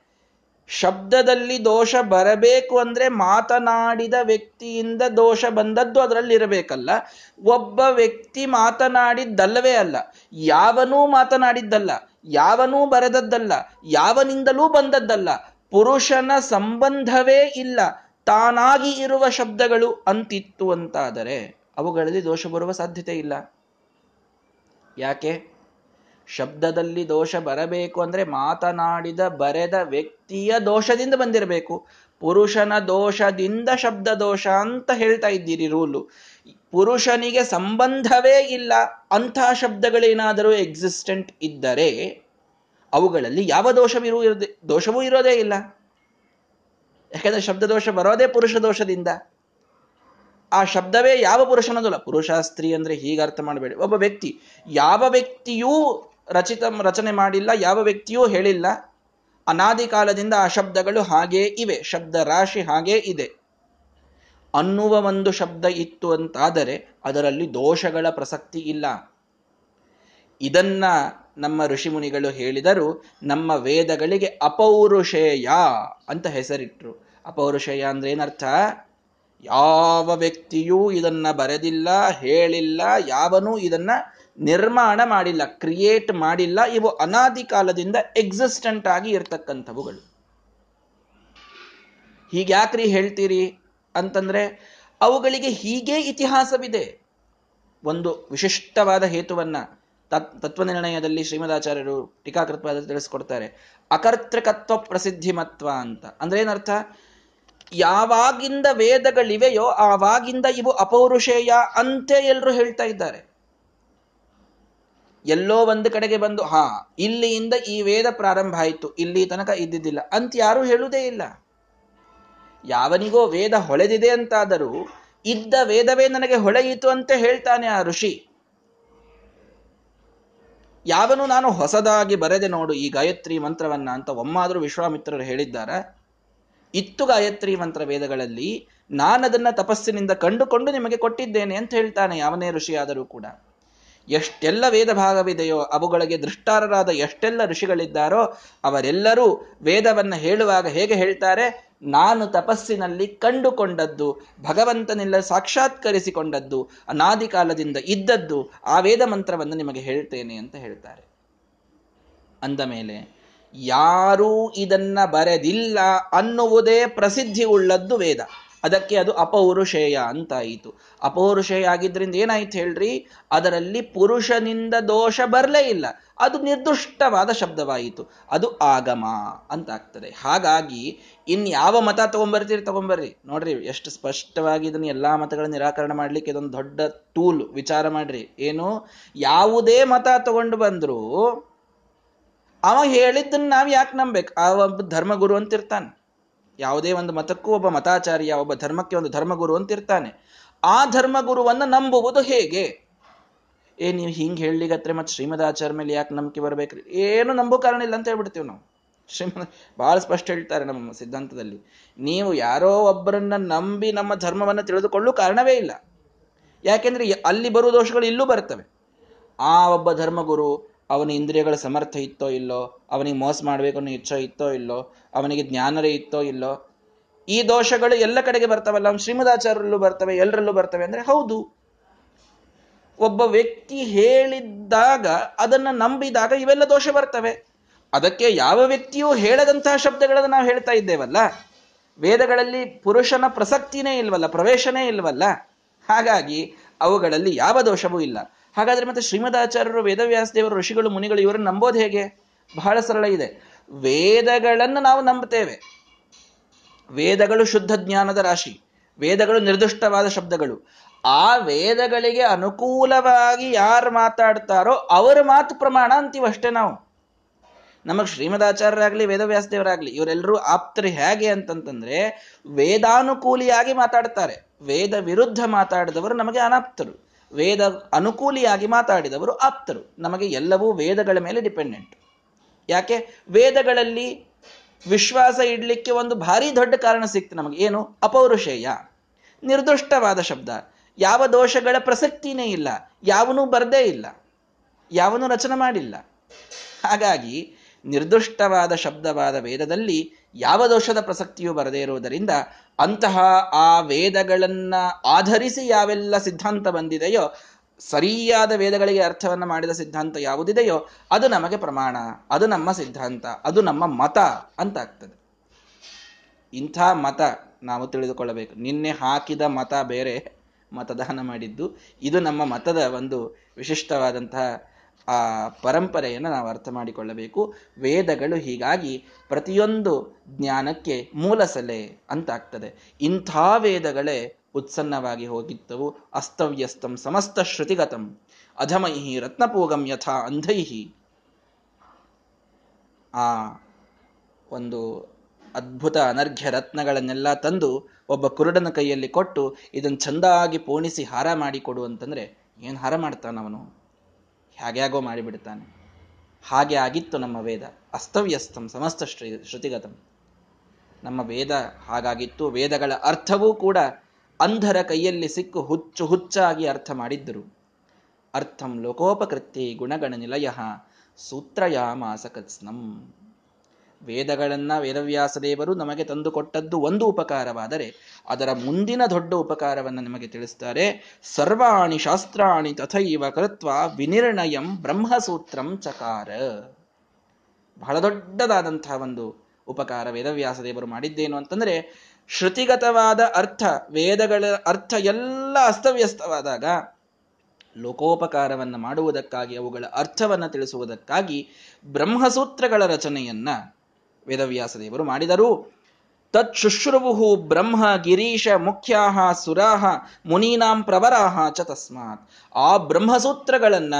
ಶಬ್ದದಲ್ಲಿ ದೋಷ ಬರಬೇಕು ಅಂದ್ರೆ ಮಾತನಾಡಿದ ವ್ಯಕ್ತಿಯಿಂದ ದೋಷ ಬಂದದ್ದು ಅದರಲ್ಲಿ ಇರಬೇಕಲ್ಲ. ಒಬ್ಬ ವ್ಯಕ್ತಿ ಮಾತನಾಡಿದ್ದಲ್ಲವೇ ಅಲ್ಲ. ಯಾವನೂ ಮಾತನಾಡಿದ್ದಲ್ಲ, ಯಾವನೂ ಬರೆದದ್ದಲ್ಲ, ಯಾವನಿಂದಲೂ ಬಂದದ್ದಲ್ಲ. ಪುರುಷನ ಸಂಬಂಧವೇ ಇಲ್ಲ. ತಾನಾಗಿ ಇರುವ ಶಬ್ದಗಳು ಅಂತಿತ್ತು ಅಂತಾದರೆ ಅವುಗಳಲ್ಲಿ ದೋಷ ಬರುವ ಸಾಧ್ಯತೆ ಇಲ್ಲ. ಯಾಕೆ? ಶಬ್ದದಲ್ಲಿ ದೋಷ ಬರಬೇಕು ಅಂದ್ರೆ ಮಾತನಾಡಿದ ಬರೆದ ವ್ಯಕ್ತಿಯ ದೋಷದಿಂದ ಬಂದಿರಬೇಕು. ಪುರುಷನ ದೋಷದಿಂದ ಶಬ್ದ ದೋಷ ಅಂತ ಹೇಳ್ತಾ ಇದ್ದೀರಿ ರೂಲು. ಪುರುಷನಿಗೆ ಸಂಬಂಧವೇ ಇಲ್ಲ. ಅಂತಹ ಶಬ್ದಗಳೇನಾದರೂ ಎಕ್ಸಿಸ್ಟೆಂಟ್ ಇದ್ದರೆ ಅವುಗಳಲ್ಲಿ ಯಾವ ದೋಷವಿರು ದೋಷವೂ ಇರೋದೇ ಇಲ್ಲ. ಯಾಕಂದ್ರೆ ಶಬ್ದ ದೋಷ ಬರೋದೇ ಪುರುಷ ದೋಷದಿಂದ. ಆ ಶಬ್ದವೇ ಯಾವ ಪುರುಷನದಲ್ಲ. ಪುರುಷ, ಸ್ತ್ರೀ ಅಂದ್ರೆ ಹೀಗೆ ಅರ್ಥ ಮಾಡಬೇಡಿ. ಒಬ್ಬ ವ್ಯಕ್ತಿ ಯಾವ ವ್ಯಕ್ತಿಯೂ ರಚಿತ, ರಚನೆ ಮಾಡಿಲ್ಲ, ಯಾವ ವ್ಯಕ್ತಿಯೂ ಹೇಳಿಲ್ಲ. ಅನಾದಿ ಕಾಲದಿಂದ ಆ ಶಬ್ದಗಳು ಹಾಗೇ ಇವೆ. ಶಬ್ದ ರಾಶಿ ಹಾಗೇ ಇದೆ. ಅನ್ನುವ ಒಂದು ಶಬ್ದ ಇತ್ತು ಅಂತಾದರೆ ಅದರಲ್ಲಿ ದೋಷಗಳ ಪ್ರಸಕ್ತಿ ಇಲ್ಲ. ಇದನ್ನ ನಮ್ಮ ಋಷಿಮುನಿಗಳು ಹೇಳಿದರು, ನಮ್ಮ ವೇದಗಳಿಗೆ ಅಪೌರುಷೇಯ ಅಂತ ಹೆಸರಿಟ್ರು. ಅಪೌರುಷೇಯ ಅಂದ್ರೆ ಏನರ್ಥ? ಯಾವ ವ್ಯಕ್ತಿಯೂ ಇದನ್ನ ಬರೆದಿಲ್ಲ, ಹೇಳಿಲ್ಲ, ಯಾವನೂ ಇದನ್ನ ನಿರ್ಮಾಣ ಮಾಡಿಲ್ಲ, ಕ್ರಿಯೇಟ್ ಮಾಡಿಲ್ಲ. ಇವು ಅನಾದಿ ಕಾಲದಿಂದ ಎಕ್ಸಿಸ್ಟೆಂಟ್ ಆಗಿ ಇರ್ತಕ್ಕಂಥವುಗಳು. ಹೀಗ್ಯಾಕ್ರಿ ಹೇಳ್ತೀರಿ ಅಂತಂದ್ರೆ ಅವುಗಳಿಗೆ ಹೀಗೆ ಇತಿಹಾಸವಿದೆ. ಒಂದು ವಿಶಿಷ್ಟವಾದ ಹೇತುವನ್ನ ತತ್ ತತ್ವನಿರ್ಣಯದಲ್ಲಿ ಶ್ರೀಮದಾಚಾರ್ಯರು ಟೀಕಾಕೃತ್ವ ತಿಳಿಸ್ಕೊಡ್ತಾರೆ. ಅಕರ್ತೃಕತ್ವ ಪ್ರಸಿದ್ಧಿಮತ್ವ ಅಂತ. ಅಂದ್ರೆ ಏನರ್ಥ ಯಾವಾಗಿಂದ ವೇದಗಳಿವೆಯೋ ಆವಾಗಿಂದ ಇವು ಅಪೌರುಷೇಯ ಅಂತೆ ಎಲ್ಲರೂ ಹೇಳ್ತಾ ಇದ್ದಾರೆ. ಎಲ್ಲೋ ಒಂದು ಕಡೆಗೆ ಬಂದು, ಹಾ, ಇಲ್ಲಿಯಿಂದ ಈ ವೇದ ಪ್ರಾರಂಭ ಆಯಿತು, ಇಲ್ಲಿ ತನಕ ಇದ್ದಿದ್ದಿಲ್ಲ ಅಂತ ಯಾರು ಹೇಳುವುದೇ ಇಲ್ಲ. ಯಾವನಿಗೋ ವೇದ ಹೊಳೆದಿದೆ ಅಂತಾದರೂ ಇದ್ದ ವೇದವೇ ನನಗೆ ಹೊಳೆಯಿತು ಅಂತ ಹೇಳ್ತಾನೆ ಆ ಋಷಿ. ಯಾವನು ನಾನು ಹೊಸದಾಗಿ ಬರೆದೆ ನೋಡು ಈ ಗಾಯತ್ರಿ ಮಂತ್ರವನ್ನ ಅಂತ ಒಮ್ಮಾದರೂ ವಿಶ್ವಾಮಿತ್ರರು ಹೇಳಿದ್ದಾರ. ಇತ್ತು ಗಾಯತ್ರಿ ಮಂತ್ರ ವೇದಗಳಲ್ಲಿ, ನಾನದನ್ನ ತಪಸ್ಸಿನಿಂದ ಕಂಡುಕೊಂಡು ನಿಮಗೆ ಕೊಟ್ಟಿದ್ದೇನೆ ಅಂತ ಹೇಳ್ತಾನೆ ಯಾವನೇ ಋಷಿಯಾದರೂ ಕೂಡ. ಎಷ್ಟೆಲ್ಲ ವೇದ ಭಾಗವಿದೆಯೋ, ಅವುಗಳಿಗೆ ದೃಷ್ಟಾರರಾದ ಎಷ್ಟೆಲ್ಲ ಋಷಿಗಳಿದ್ದಾರೋ, ಅವರೆಲ್ಲರೂ ವೇದವನ್ನ ಹೇಳುವಾಗ ಹೇಗೆ ಹೇಳ್ತಾರೆ, ನಾನು ತಪಸ್ಸಿನಲ್ಲಿ ಕಂಡುಕೊಂಡದ್ದು ಭಗವಂತನೆಲ್ಲ ಸಾಕ್ಷಾತ್ಕರಿಸಿಕೊಂಡದ್ದು, ಅನಾದಿ ಕಾಲದಿಂದ ಇದ್ದದ್ದು, ಆ ವೇದ ಮಂತ್ರವನ್ನು ನಿಮಗೆ ಹೇಳ್ತೇನೆ ಅಂತ ಹೇಳ್ತಾರೆ. ಅಂದ ಮೇಲೆ ಯಾರೂ ಇದನ್ನ ಬರೆದಿಲ್ಲ ಅನ್ನುವುದೇ ಪ್ರಸಿದ್ಧಿ ಉಳ್ಳದ್ದು ವೇದ. ಅದಕ್ಕೆ ಅದು ಅಪೌರುಷೇಯ ಅಂತಾಯಿತು. ಅಪೌರುಷೇಯ ಆಗಿದ್ರಿಂದ ಏನಾಯ್ತು ಹೇಳ್ರಿ? ಅದರಲ್ಲಿ ಪುರುಷನಿಂದ ದೋಷ ಬರಲೇ ಇಲ್ಲ. ಅದು ನಿರ್ದುಷ್ಟವಾದ ಶಬ್ದವಾಯಿತು. ಅದು ಆಗಮ ಅಂತ ಆಗ್ತದೆ ಹಾಗಾಗಿ ಇನ್ಯಾವ ಮತ ತಗೊಂಬರ್ತೀರಿ ತಗೊಂಬರ್ರಿ. ನೋಡ್ರಿ, ಎಷ್ಟು ಸ್ಪಷ್ಟವಾಗಿ ಇದನ್ನು ಎಲ್ಲಾ ಮತಗಳ ನಿರಾಕರಣೆ ಮಾಡ್ಲಿಕ್ಕೆ ಇದೊಂದು ದೊಡ್ಡ ಟೂಲ್. ವಿಚಾರ ಮಾಡ್ರಿ. ಏನು? ಯಾವುದೇ ಮತ ತಗೊಂಡು ಬಂದ್ರು ಅವ ಹೇಳಿದ್ದನ್ನ ನಾವು ಯಾಕೆ ನಂಬೇಕು ಆ ಒಬ್ಬ ಧರ್ಮಗುರು ಅಂತ ಇರ್ತಾನೆ ಯಾವುದೇ ಒಂದು ಮತಕ್ಕೂ ಒಬ್ಬ ಮತಾಚಾರ್ಯ ಒಬ್ಬ ಧರ್ಮಕ್ಕೆ ಒಂದು ಧರ್ಮಗುರು ಅಂತ ಇರ್ತಾನೆ ಆ ಧರ್ಮಗುರುವನ್ನು ನಂಬುವುದು ಹೇಗೆ? ಏ, ನೀವು ಹಿಂಗೆ ಹೇಳಲಿಗತ್ರೆ ಮತ್ತೆ ಶ್ರೀಮದ್ ಆಚಾರ ಮೇಲೆ ಯಾಕೆ ನಂಬಿಕೆ ಬರ್ಬೇಕ್ರಿ? ಏನು ನಂಬೋ ಕಾರಣ ಇಲ್ಲ ಅಂತ ಹೇಳ್ಬಿಡ್ತೀವಿ ನಾವು. ಶ್ರೀಮದ್ ಬಹಳ ಸ್ಪಷ್ಟ ಹೇಳ್ತಾರೆ ನಮ್ಮ ಸಿದ್ಧಾಂತದಲ್ಲಿ. ನೀವು ಯಾರೋ ಒಬ್ಬರನ್ನ ನಂಬಿ ನಮ್ಮ ಧರ್ಮವನ್ನು ತಿಳಿದುಕೊಳ್ಳು ಕಾರಣವೇ ಇಲ್ಲ. ಯಾಕೆಂದ್ರೆ ಅಲ್ಲಿ ಬರುವ ದೋಷಗಳು ಇಲ್ಲೂ ಬರ್ತವೆ. ಆ ಒಬ್ಬ ಧರ್ಮಗುರು ಅವನ ಇಂದ್ರಿಯಗಳ ಸಮರ್ಥ ಇತ್ತೋ ಇಲ್ಲೋ, ಅವನಿಗೆ ಮೋಸ ಮಾಡಬೇಕು ಅನ್ನೋ ಇಚ್ಛೆ ಇತ್ತೋ ಇಲ್ಲೋ, ಅವನಿಗೆ ಜ್ಞಾನರೇ ಇತ್ತೋ ಇಲ್ಲೋ, ಈ ದೋಷಗಳು ಎಲ್ಲ ಕಡೆಗೆ ಬರ್ತಾವಲ್ಲ ಶ್ರೀಮದಾಚಾರ್ಯರಲ್ಲೂ ಬರ್ತವೆ, ಎಲ್ಲರಲ್ಲೂ ಬರ್ತವೆ ಅಂದ್ರೆ ಹೌದು. ಒಬ್ಬ ವ್ಯಕ್ತಿ ಹೇಳಿದ್ದಾಗ, ಅದನ್ನ ನಂಬಿದಾಗ ಇವೆಲ್ಲ ದೋಷ ಬರ್ತವೆ. ಅದಕ್ಕೆ ಯಾವ ವ್ಯಕ್ತಿಯೂ ಹೇಳದಂತಹ ಶಬ್ದಗಳನ್ನು ನಾವು ಹೇಳ್ತಾ ಇದ್ದೇವಲ್ಲ, ವೇದಗಳಲ್ಲಿ ಪುರುಷನ ಪ್ರಸಕ್ತಿನೇ ಇಲ್ವಲ್ಲ, ಪ್ರವೇಶನೇ ಇಲ್ವಲ್ಲ, ಹಾಗಾಗಿ ಅವುಗಳಲ್ಲಿ ಯಾವ ದೋಷವೂ ಇಲ್ಲ. ಹಾಗಾದ್ರೆ ಮತ್ತೆ ಶ್ರೀಮದಾಚಾರ್ಯರು ವೇದವ್ಯಾಸ ದೇವರು ಋಷಿಗಳು, ಮುನಿಗಳು ಇವರನ್ನು ನಂಬೋದು ಹೇಗೆ? ಬಹಳ ಸರಳ ಇದೆ. ವೇದಗಳನ್ನು ನಾವು ನಂಬುತ್ತೇವೆ. ವೇದಗಳು ಶುದ್ಧ ಜ್ಞಾನದ ರಾಶಿ. ವೇದಗಳು ನಿರ್ದಿಷ್ಟವಾದ ಶಬ್ದಗಳು. ಆ ವೇದಗಳಿಗೆ ಅನುಕೂಲವಾಗಿ ಯಾರು ಮಾತಾಡ್ತಾರೋ ಅವರ ಮಾತು ಪ್ರಮಾಣ ಅಂತೀವಷ್ಟೇ ನಾವು. ನಮಗೆ ಶ್ರೀಮದಾಚಾರ್ಯರಾಗ್ಲಿ, ವೇದವ್ಯಾಸದೇವರಾಗ್ಲಿ ಇವರೆಲ್ಲರೂ ಆಪ್ತರು ಹೇಗೆ ಅಂತಂತಂದ್ರೆ ವೇದಾನುಕೂಲಿಯಾಗಿ ಮಾತಾಡ್ತಾರೆ. ವೇದ ವಿರುದ್ಧ ಮಾತಾಡಿದವರು ನಮಗೆ ಅನಾಪ್ತರು. ವೇದ ಅನುಕೂಲಿಯಾಗಿ ಮಾತಾಡಿದವರು ಆಪ್ತರು. ನಮಗೆ ಎಲ್ಲವೂ ವೇದಗಳ ಮೇಲೆ ಡಿಪೆಂಡೆಂಟ್. ಯಾಕೆ? ವೇದಗಳಲ್ಲಿ ವಿಶ್ವಾಸ ಇಡ್ಲಿಕ್ಕೆ ಒಂದು ಭಾರಿ ದೊಡ್ಡ ಕಾರಣ ಸಿಕ್ತು ನಮಗೆ. ಏನು? ಅಪೌರುಷೇಯ. ನಿರ್ದುಷ್ಟವಾದ ಶಬ್ದ. ಯಾವ ದೋಷಗಳ ಪ್ರಸಕ್ತಿನೇ ಇಲ್ಲ. ಯಾವನೂ ಬರದೇ ಇಲ್ಲ. ಯಾವನು ರಚನೆ ಮಾಡಿಲ್ಲ. ಹಾಗಾಗಿ ನಿರ್ದುಷ್ಟವಾದ ಶಬ್ದವಾದ ವೇದದಲ್ಲಿ ಯಾವ ದೋಷದ ಪ್ರಸಕ್ತಿಯೂ ಬರದೇ ಇರುವುದರಿಂದ ಅಂತಹ ಆ ವೇದಗಳನ್ನ ಆಧರಿಸಿ ಯಾವೆಲ್ಲ ಸಿದ್ಧಾಂತ ಬಂದಿದೆಯೋ, ಸರಿಯಾದ ವೇದಗಳಿಗೆ ಅರ್ಥವನ್ನ ಮಾಡಿದ ಸಿದ್ಧಾಂತ ಯಾವುದಿದೆಯೋ, ಅದು ನಮಗೆ ಪ್ರಮಾಣ, ಅದು ನಮ್ಮ ಸಿದ್ಧಾಂತ, ಅದು ನಮ್ಮ ಮತ ಅಂತ ಆಗ್ತದೆ. ಇಂಥ ಮತ ನಾವು ತಿಳಿದುಕೊಳ್ಳಬೇಕು. ನಿನ್ನೆ ಹಾಕಿದ ಮತ ಬೇರೆ ಮತದಾನ ಮಾಡಿದ್ದು, ಇದು ನಮ್ಮ ಮತದ ಒಂದು ವಿಶಿಷ್ಟವಾದಂತಹ ಆ ಪರಂಪರೆಯನ್ನು ನಾವು ಅರ್ಥ ಮಾಡಿಕೊಳ್ಳಬೇಕು. ವೇದಗಳು ಹೀಗಾಗಿ ಪ್ರತಿಯೊಂದು ಜ್ಞಾನಕ್ಕೆ ಮೂಲ ಸಲೆ ಅಂತಾಗ್ತದೆ ಇಂಥ ವೇದಗಳೇ ಉತ್ಸನ್ನವಾಗಿ ಹೋಗಿದ್ದವು ಅಸ್ತವ್ಯಸ್ತಂ ಸಮಸ್ತ ಶ್ರುತಿಗತಂ. ಅಧಮೈಹಿ ರತ್ನಪೂಗಂ ಯಥಾ ಅಂಧೈಹಿ. ಆ ಒಂದು ಅದ್ಭುತ ಅನರ್ಘ್ಯ ರತ್ನಗಳನ್ನೆಲ್ಲ ತಂದು ಒಬ್ಬ ಕುರುಡನ ಕೈಯಲ್ಲಿ ಕೊಟ್ಟು ಇದನ್ನು ಚಂದಾಗಿ ಪೋಣಿಸಿ ಹಾರ ಮಾಡಿ ಕೊಡು ಅಂತಂದ್ರೆ ಏನು ಹಾರ ಮಾಡ್ತಾನವನು? ಹೇಗ್ಯಾಗೋ ಮಾಡಿಬಿಡ್ತಾನೆ ಹಾಗೆ ಆಗಿತ್ತು ನಮ್ಮ ವೇದ. ಅಸ್ತವ್ಯಸ್ತಂ, ಸಮಸ್ತ ಶ್ರೀ, ಶ್ರುತಿಗತಂ. ನಮ್ಮ ವೇದ ಹಾಗಾಗಿತ್ತು. ವೇದಗಳ ಅರ್ಥವೂ ಕೂಡ ಅಂಧರ ಕೈಯಲ್ಲಿ ಸಿಕ್ಕು ಹುಚ್ಚು ಹುಚ್ಚಾಗಿ ಅರ್ಥ ಮಾಡಿದ್ದರು. ಅರ್ಥಂ ಲೋಕೋಪಕೃತಿ ಗುಣಗಣ ನಿಲಯ ಸೂತ್ರಯಾಮಾಸಕತ್ಸ್ನಂ ವೇದಗಳನ್ನ ವೇದವ್ಯಾಸದೇವರು ನಮಗೆ ತಂದುಕೊಟ್ಟದ್ದು ಒಂದು ಉಪಕಾರವಾದರೆ ಅದರ ಮುಂದಿನ ದೊಡ್ಡ ಉಪಕಾರವನ್ನು ನಿಮಗೆ ತಿಳಿಸ್ತಾರೆ. ಸರ್ವಾಣಿ ಶಾಸ್ತ್ರಾಣಿ ತಥೈವ ಕೃತ್ವ ವಿನಿರ್ಣಯಂ ಬ್ರಹ್ಮಸೂತ್ರಂ ಚಕಾರ. ಬಹಳ ದೊಡ್ಡದಾದಂತಹ ಒಂದು ಉಪಕಾರ ವೇದವ್ಯಾಸದೇವರು ಮಾಡಿದ್ದೇನು ಅಂತಂದ್ರೆ ಶ್ರುತಿಗತವಾದ ಅರ್ಥ, ವೇದಗಳ ಅರ್ಥ ಎಲ್ಲ ಅಸ್ತವ್ಯಸ್ತವಾದಾಗ ಲೋಕೋಪಕಾರವನ್ನು ಮಾಡುವುದಕ್ಕಾಗಿ ಅವುಗಳ ಅರ್ಥವನ್ನು ತಿಳಿಸುವುದಕ್ಕಾಗಿ ಬ್ರಹ್ಮಸೂತ್ರಗಳ ರಚನೆಯನ್ನ ವೇದವ್ಯಾಸದೇವರು ಮಾಡಿದರು. ತತ್ ಶುಶ್ರುವು ಬ್ರಹ್ಮ ಗಿರೀಶ ಮುಖ್ಯಾಹ ಸುರಾಹ ಮುನೀನಾಂ ಪ್ರವರಾಹ ಚ ತಸ್ಮಾತ್. ಆ ಬ್ರಹ್ಮಸೂತ್ರಗಳನ್ನ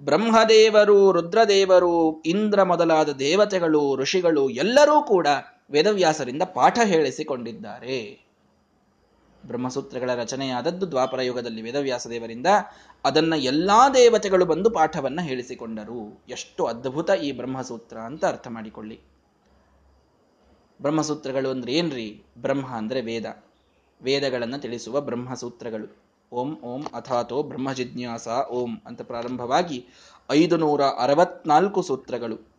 ಬ್ರಹ್ಮದೇವರು, ರುದ್ರದೇವರು, ಇಂದ್ರ ಮೊದಲಾದ ದೇವತೆಗಳು, ಋಷಿಗಳು ಎಲ್ಲರೂ ಕೂಡ ವೇದವ್ಯಾಸರಿಂದ ಪಾಠ ಹೇಳಿಸಿಕೊಂಡಿದ್ದಾರೆ. ಬ್ರಹ್ಮಸೂತ್ರಗಳ ರಚನೆಯಾದದ್ದು ದ್ವಾಪರ ಯುಗದಲ್ಲಿ ವೇದವ್ಯಾಸ ದೇವರಿಂದ. ಅದನ್ನ ಎಲ್ಲಾ ದೇವತೆಗಳು ಬಂದು ಪಾಠವನ್ನ ಹೇಳಿಸಿಕೊಂಡರು. ಎಷ್ಟು ಅದ್ಭುತ ಈ ಬ್ರಹ್ಮಸೂತ್ರ ಅಂತ ಅರ್ಥ ಮಾಡಿಕೊಳ್ಳಿ. ಬ್ರಹ್ಮಸೂತ್ರಗಳು ಅಂದ್ರೆ ಏನ್ರಿ? ಬ್ರಹ್ಮ ಅಂದ್ರೆ ವೇದ. ವೇದಗಳನ್ನು ತಿಳಿಸುವ ಬ್ರಹ್ಮಸೂತ್ರಗಳು. ಓಂ ಓಂ, ಅಥಾತೋ ಬ್ರಹ್ಮ ಜಿಜ್ಞಾಸ ಓಂ ಅಂತ ಪ್ರಾರಂಭವಾಗಿ ಐದು ನೂರ ಅರವತ್ನಾಲ್ಕು ಸೂತ್ರಗಳು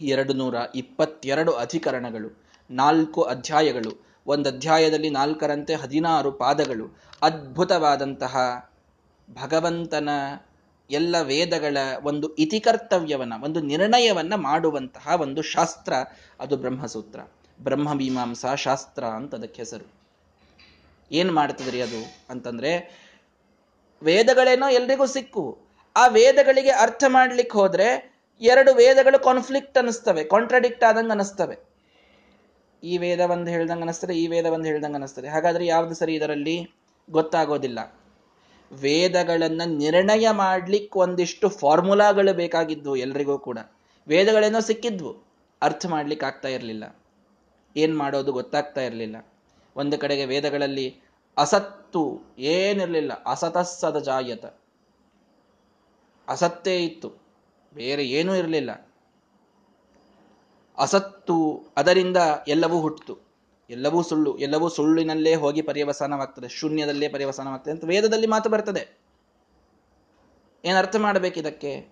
ಎರಡು ನೂರ ಇಪ್ಪತ್ತೆರಡು ಅಧಿಕರಣಗಳು, ನಾಲ್ಕು ಅಧ್ಯಾಯಗಳು, ಒಂದು ಅಧ್ಯಾಯದಲ್ಲಿ ನಾಲ್ಕರಂತೆ ಹದಿನಾರು ಪಾದಗಳು, ಅದ್ಭುತವಾದಂತಹ ಭಗವಂತನ ಎಲ್ಲ ವೇದಗಳ ಒಂದು ಇತಿಕರ್ತವ್ಯವನ್ನ, ಒಂದು ನಿರ್ಣಯವನ್ನ ಮಾಡುವಂತಹ ಒಂದು ಶಾಸ್ತ್ರ ಅದು ಬ್ರಹ್ಮಸೂತ್ರ. ಬ್ರಹ್ಮ ಮೀಮಾಂಸಾ ಶಾಸ್ತ್ರ ಅಂತ ಅದಕ್ಕೆ ಹೆಸರು. ಏನ್ ಮಾಡ್ತದ್ರಿ ಅದು ಅಂತಂದ್ರೆ, ವೇದಗಳೇನೋ ಎಲ್ರಿಗೂ ಸಿಕ್ಕು. ಆ ವೇದಗಳಿಗೆ ಅರ್ಥ ಮಾಡ್ಲಿಕ್ಕೆ ಹೋದ್ರೆ ಎರಡು ವೇದಗಳು ಕಾನ್ಫ್ಲಿಕ್ಟ್ ಅನಿಸ್ತವೆ ಕಾಂಟ್ರಾಡಿಕ್ಟ್ ಆದಂಗೆ ಅನಿಸ್ತವೆ ಈ ವೇದ ಒಂದು ಹೇಳ್ದಂಗೆ ಅನಿಸ್ತದೆ ಈ ವೇದ ಒಂದು ಹೇಳ್ದಂಗೆ ಅನಿಸ್ತದೆ ಹಾಗಾದ್ರೆ ಯಾವ್ದು ಸರಿ ಇದರಲ್ಲಿ? ಗೊತ್ತಾಗೋದಿಲ್ಲ. ವೇದಗಳನ್ನ ನಿರ್ಣಯ ಮಾಡ್ಲಿಕ್ಕೆ ಒಂದಿಷ್ಟು ಫಾರ್ಮುಲಾಗಳು ಬೇಕಾಗಿದ್ವು ಎಲ್ರಿಗೂ ಕೂಡ. ವೇದಗಳೇನೋ ಸಿಕ್ಕಿದ್ವು, ಅರ್ಥ ಮಾಡ್ಲಿಕ್ಕೆ ಆಗ್ತಾ ಇರಲಿಲ್ಲ. ಏನ್ ಮಾಡೋದು ಗೊತ್ತಾಗ್ತಾ ಇರಲಿಲ್ಲ. ಒಂದು ಕಡೆಗೆ ವೇದಗಳಲ್ಲಿ ಅಸತ್ತು ಏನಿರಲಿಲ್ಲ, ಅಸತಸ್ಸದ ಜಾಯತ. ಅಸತ್ತೇ ಇತ್ತು, ಬೇರೆ ಏನೂ ಇರಲಿಲ್ಲ. ಅಸತ್ತು ಅದರಿಂದ ಎಲ್ಲವೂ ಹುಟ್ಟಿತು ಎಲ್ಲವೂ ಸುಳ್ಳು, ಎಲ್ಲವೂ ಸುಳ್ಳಿನಲ್ಲೇ ಹೋಗಿ ಪರ್ಯವಸಾನವಾಗ್ತದೆ, ಶೂನ್ಯದಲ್ಲೇ ಪರ್ಯವಸಾನವಾಗ್ತದೆ ಅಂತ ವೇದದಲ್ಲಿ ಮಾತು ಬರ್ತದೆ. ಏನರ್ಥ ಮಾಡಬೇಕು ಇದಕ್ಕೆ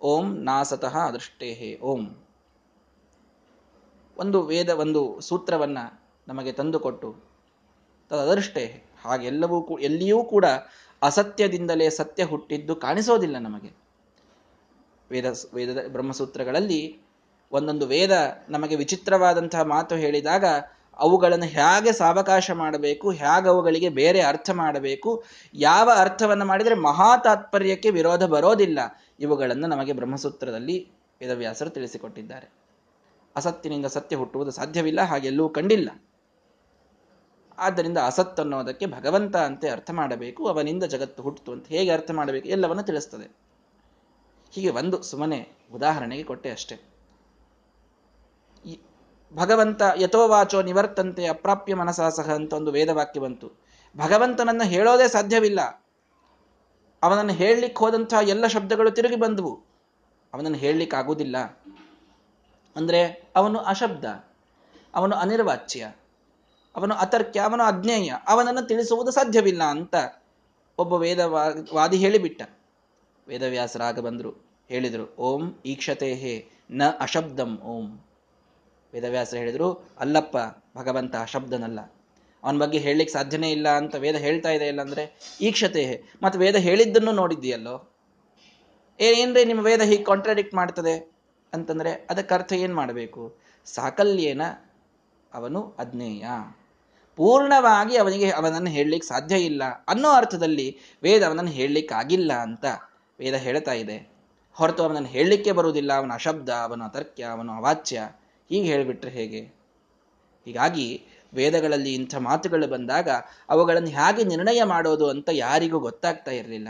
ಓಂ ನಾಸತಃ ಅದೃಷ್ಟೇಹೇ ಓಂ. ಒಂದು ವೇದ, ಒಂದು ಸೂತ್ರವನ್ನ ನಮಗೆ ತಂದುಕೊಟ್ಟು ತದೃಷ್ಟೇ ಹಾಗೆಲ್ಲವೂ ಎಲ್ಲಿಯೂ ಕೂಡ ಅಸತ್ಯದಿಂದಲೇ ಸತ್ಯ ಹುಟ್ಟಿದ್ದು ಕಾಣಿಸೋದಿಲ್ಲ ನಮಗೆ. ವೇದ ವೇದ ಬ್ರಹ್ಮಸೂತ್ರಗಳಲ್ಲಿ ಒಂದೊಂದು ವೇದ ನಮಗೆ ವಿಚಿತ್ರವಾದಂತಹ ಮಾತು ಹೇಳಿದಾಗ ಅವುಗಳನ್ನು ಹೇಗೆ ಸಾವಕಾಶ ಮಾಡಬೇಕು, ಹೇಗೆ ಅವುಗಳಿಗೆ ಬೇರೆ ಅರ್ಥ ಮಾಡಬೇಕು, ಯಾವ ಅರ್ಥವನ್ನು ಮಾಡಿದರೆ ಮಹಾ ತಾತ್ಪರ್ಯಕ್ಕೆ ವಿರೋಧ ಬರೋದಿಲ್ಲ, ಇವುಗಳನ್ನು ನಮಗೆ ಬ್ರಹ್ಮಸೂತ್ರದಲ್ಲಿ ವೇದವ್ಯಾಸರು ತಿಳಿಸಿಕೊಟ್ಟಿದ್ದಾರೆ. ಅಸತ್ತಿನಿಂದ ಸತ್ಯ ಹುಟ್ಟುವುದು ಸಾಧ್ಯವಿಲ್ಲ ಹಾಗೆಲ್ಲೂ ಕಂಡಿಲ್ಲ. ಆದ್ದರಿಂದ ಅಸತ್ ಅನ್ನೋದಕ್ಕೆ ಭಗವಂತ ಅಂತೆ ಅರ್ಥ ಮಾಡಬೇಕು, ಅವನಿಂದ ಜಗತ್ತು ಹುಟ್ಟಿತು ಅಂತ ಹೇಗೆ ಅರ್ಥ ಮಾಡಬೇಕು ಎಲ್ಲವನ್ನು ತಿಳಿಸ್ತದೆ. ಹೀಗೆ ಒಂದು ಸುಮ್ಮನೆ ಉದಾಹರಣೆಗೆ ಕೊಟ್ಟೆ ಅಷ್ಟೆ. ಭಗವಂತ ಯಥೋವಾಚೋ ನಿವರ್ತಂತೆ ಅಪ್ರಾಪ್ಯ ಮನಸಾಸಹ ಅಂತ ಒಂದು ವೇದವಾಕ್ಯ ಬಂತು. ಭಗವಂತನನ್ನು ಹೇಳೋದೇ ಸಾಧ್ಯವಿಲ್ಲ. ಅವನನ್ನು ಹೇಳಲಿಕ್ಕೆ ಹೋದಂತಹ ಎಲ್ಲ ಶಬ್ದಗಳು ತಿರುಗಿ ಬಂದವು. ಅವನನ್ನು ಹೇಳಲಿಕ್ಕೆ ಆಗುವುದಿಲ್ಲ. ಅಂದರೆ ಅವನು ಅಶಬ್ದ, ಅವನು ಅನಿರ್ವಾಚ್ಯ, ಅವನು ಅತರ್ಕ್ಯ, ಅವನು ಅಜ್ಞೇಯ, ಅವನನ್ನು ತಿಳಿಸುವುದು ಸಾಧ್ಯವಿಲ್ಲ ಅಂತ ಒಬ್ಬ ವೇದ ವಾದಿ ಹೇಳಿಬಿಟ್ಟ. ವೇದವ್ಯಾಸರಾಗ ಬಂದರು, ಹೇಳಿದರು, ಓಂ ಈಕ್ಷತೆ ಹೇ ನ ಅಶಬ್ದಂ, ಓಂ. ವೇದವ್ಯಾಸರು ಹೇಳಿದರು, ಅಲ್ಲಪ್ಪ, ಭಗವಂತ ಶಬ್ದನಲ್ಲ. ಅವನ ಬಗ್ಗೆ ಹೇಳಲಿಕ್ಕೆ ಸಾಧ್ಯನೇ ಇಲ್ಲ ಅಂತ ವೇದ ಹೇಳ್ತಾ ಇದೆ ಇಲ್ಲ ಅಂದ್ರೆ ಈಕ್ಷತೆ. ಮತ್ತೆ ವೇದ ಹೇಳಿದ್ದನ್ನು ನೋಡಿದ್ದೀಯಲ್ಲೋ? ಏನ್ರಿ ನಿಮ್ಮ ವೇದ ಹೀಗೆ ಕಾಂಟ್ರಾಡಿಕ್ಟ್ ಮಾಡ್ತದೆ? ಅಂತಂದ್ರೆ ಅದಕ್ಕೆ ಅರ್ಥ ಏನು ಮಾಡಬೇಕು? ಸಾಕಲ್ಯೇನ ಅವನು ಅಜ್ಞೇಯ. ಪೂರ್ಣವಾಗಿ ಅವನಿಗೆ ಅವನನ್ನು ಹೇಳಲಿಕ್ಕೆ ಸಾಧ್ಯ ಇಲ್ಲ ಅನ್ನೋ ಅರ್ಥದಲ್ಲಿ ವೇದ ಅವನನ್ನು ಹೇಳಲಿಕ್ಕೆ ಆಗಿಲ್ಲ ಅಂತ ವೇದ ಹೇಳ್ತಾ ಇದೆ. ಹೊರತು ಅವನನ್ನು ಹೇಳಲಿಕ್ಕೆ ಬರುವುದಿಲ್ಲ. ಅವನ ಅಶಬ್ದ, ಅವನ ಅತರ್ಕ್ಯ ಅವನ ಅವಾಚ್ಯ. ಹೀಗೆ ಹೇಳಿಬಿಟ್ರೆ ಹೇಗೆ? ಹೀಗಾಗಿ ವೇದಗಳಲ್ಲಿ ಇಂಥ ಮಾತುಗಳು ಬಂದಾಗ ಅವುಗಳನ್ನು ಹೇಗೆ ನಿರ್ಣಯ ಮಾಡೋದು ಅಂತ ಯಾರಿಗೂ ಗೊತ್ತಾಗ್ತಾ ಇರಲಿಲ್ಲ.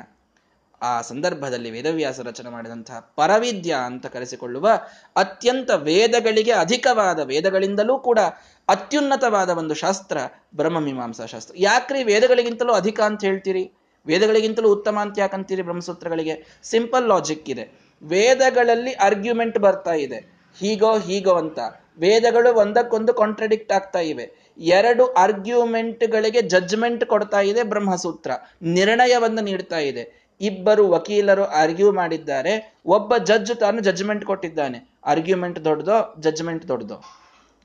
ಆ ಸಂದರ್ಭದಲ್ಲಿ ವೇದವ್ಯಾಸ ರಚನೆ ಮಾಡಿದಂತಹ ಪರವಿದ್ಯ ಅಂತ ಕರೆಸಿಕೊಳ್ಳುವ ಅತ್ಯಂತ ವೇದಗಳಿಗೆ ಅಧಿಕವಾದ ವೇದಗಳಿಂದಲೂ ಕೂಡ ಅತ್ಯುನ್ನತವಾದ ಒಂದು ಶಾಸ್ತ್ರ ಬ್ರಹ್ಮಮೀಮಾಂಸಾ ಶಾಸ್ತ್ರ. ಯಾಕ್ರಿ ವೇದಗಳಿಗಿಂತಲೂ ಅಧಿಕ ಅಂತ ಹೇಳ್ತೀರಿ? ವೇದಗಳಿಗಿಂತಲೂ ಉತ್ತಮ ಅಂತ ಯಾಕಂತೀರಿ ಬ್ರಹ್ಮಸೂತ್ರಗಳಿಗೆ? ಸಿಂಪಲ್ ಲಾಜಿಕ್ ಇದೆ. ವೇದಗಳಲ್ಲಿ ಆರ್ಗ್ಯುಮೆಂಟ್ ಬರ್ತಾ ಇದೆ. ಹೀಗೋ ಹೀಗೋ ಅಂತ. ವೇದಗಳು ಒಂದಕ್ಕೊಂದು ಕಾಂಟ್ರಡಿಕ್ಟ್ ಆಗ್ತಾ ಇವೆ. ಎರಡು ಆರ್ಗ್ಯುಮೆಂಟ್ಗಳಿಗೆ ಜಡ್ಜ್ಮೆಂಟ್ ಕೊಡ್ತಾ ಇದೆ ಬ್ರಹ್ಮಸೂತ್ರ. ನಿರ್ಣಯವನ್ನು ನೀಡ್ತಾ ಇದೆ. ಇಬ್ಬರು ವಕೀಲರು ಆರ್ಗ್ಯೂ ಮಾಡಿದ್ದಾರೆ. ಒಬ್ಬ ಜಡ್ಜ್ ತಾನು ಜಜ್ಮೆಂಟ್ ಕೊಟ್ಟಿದ್ದಾನೆ. ಆರ್ಗ್ಯುಮೆಂಟ್ ದೊಡ್ಡದೋ ಜಜ್ಮೆಂಟ್ ದೊಡ್ಡದೋ?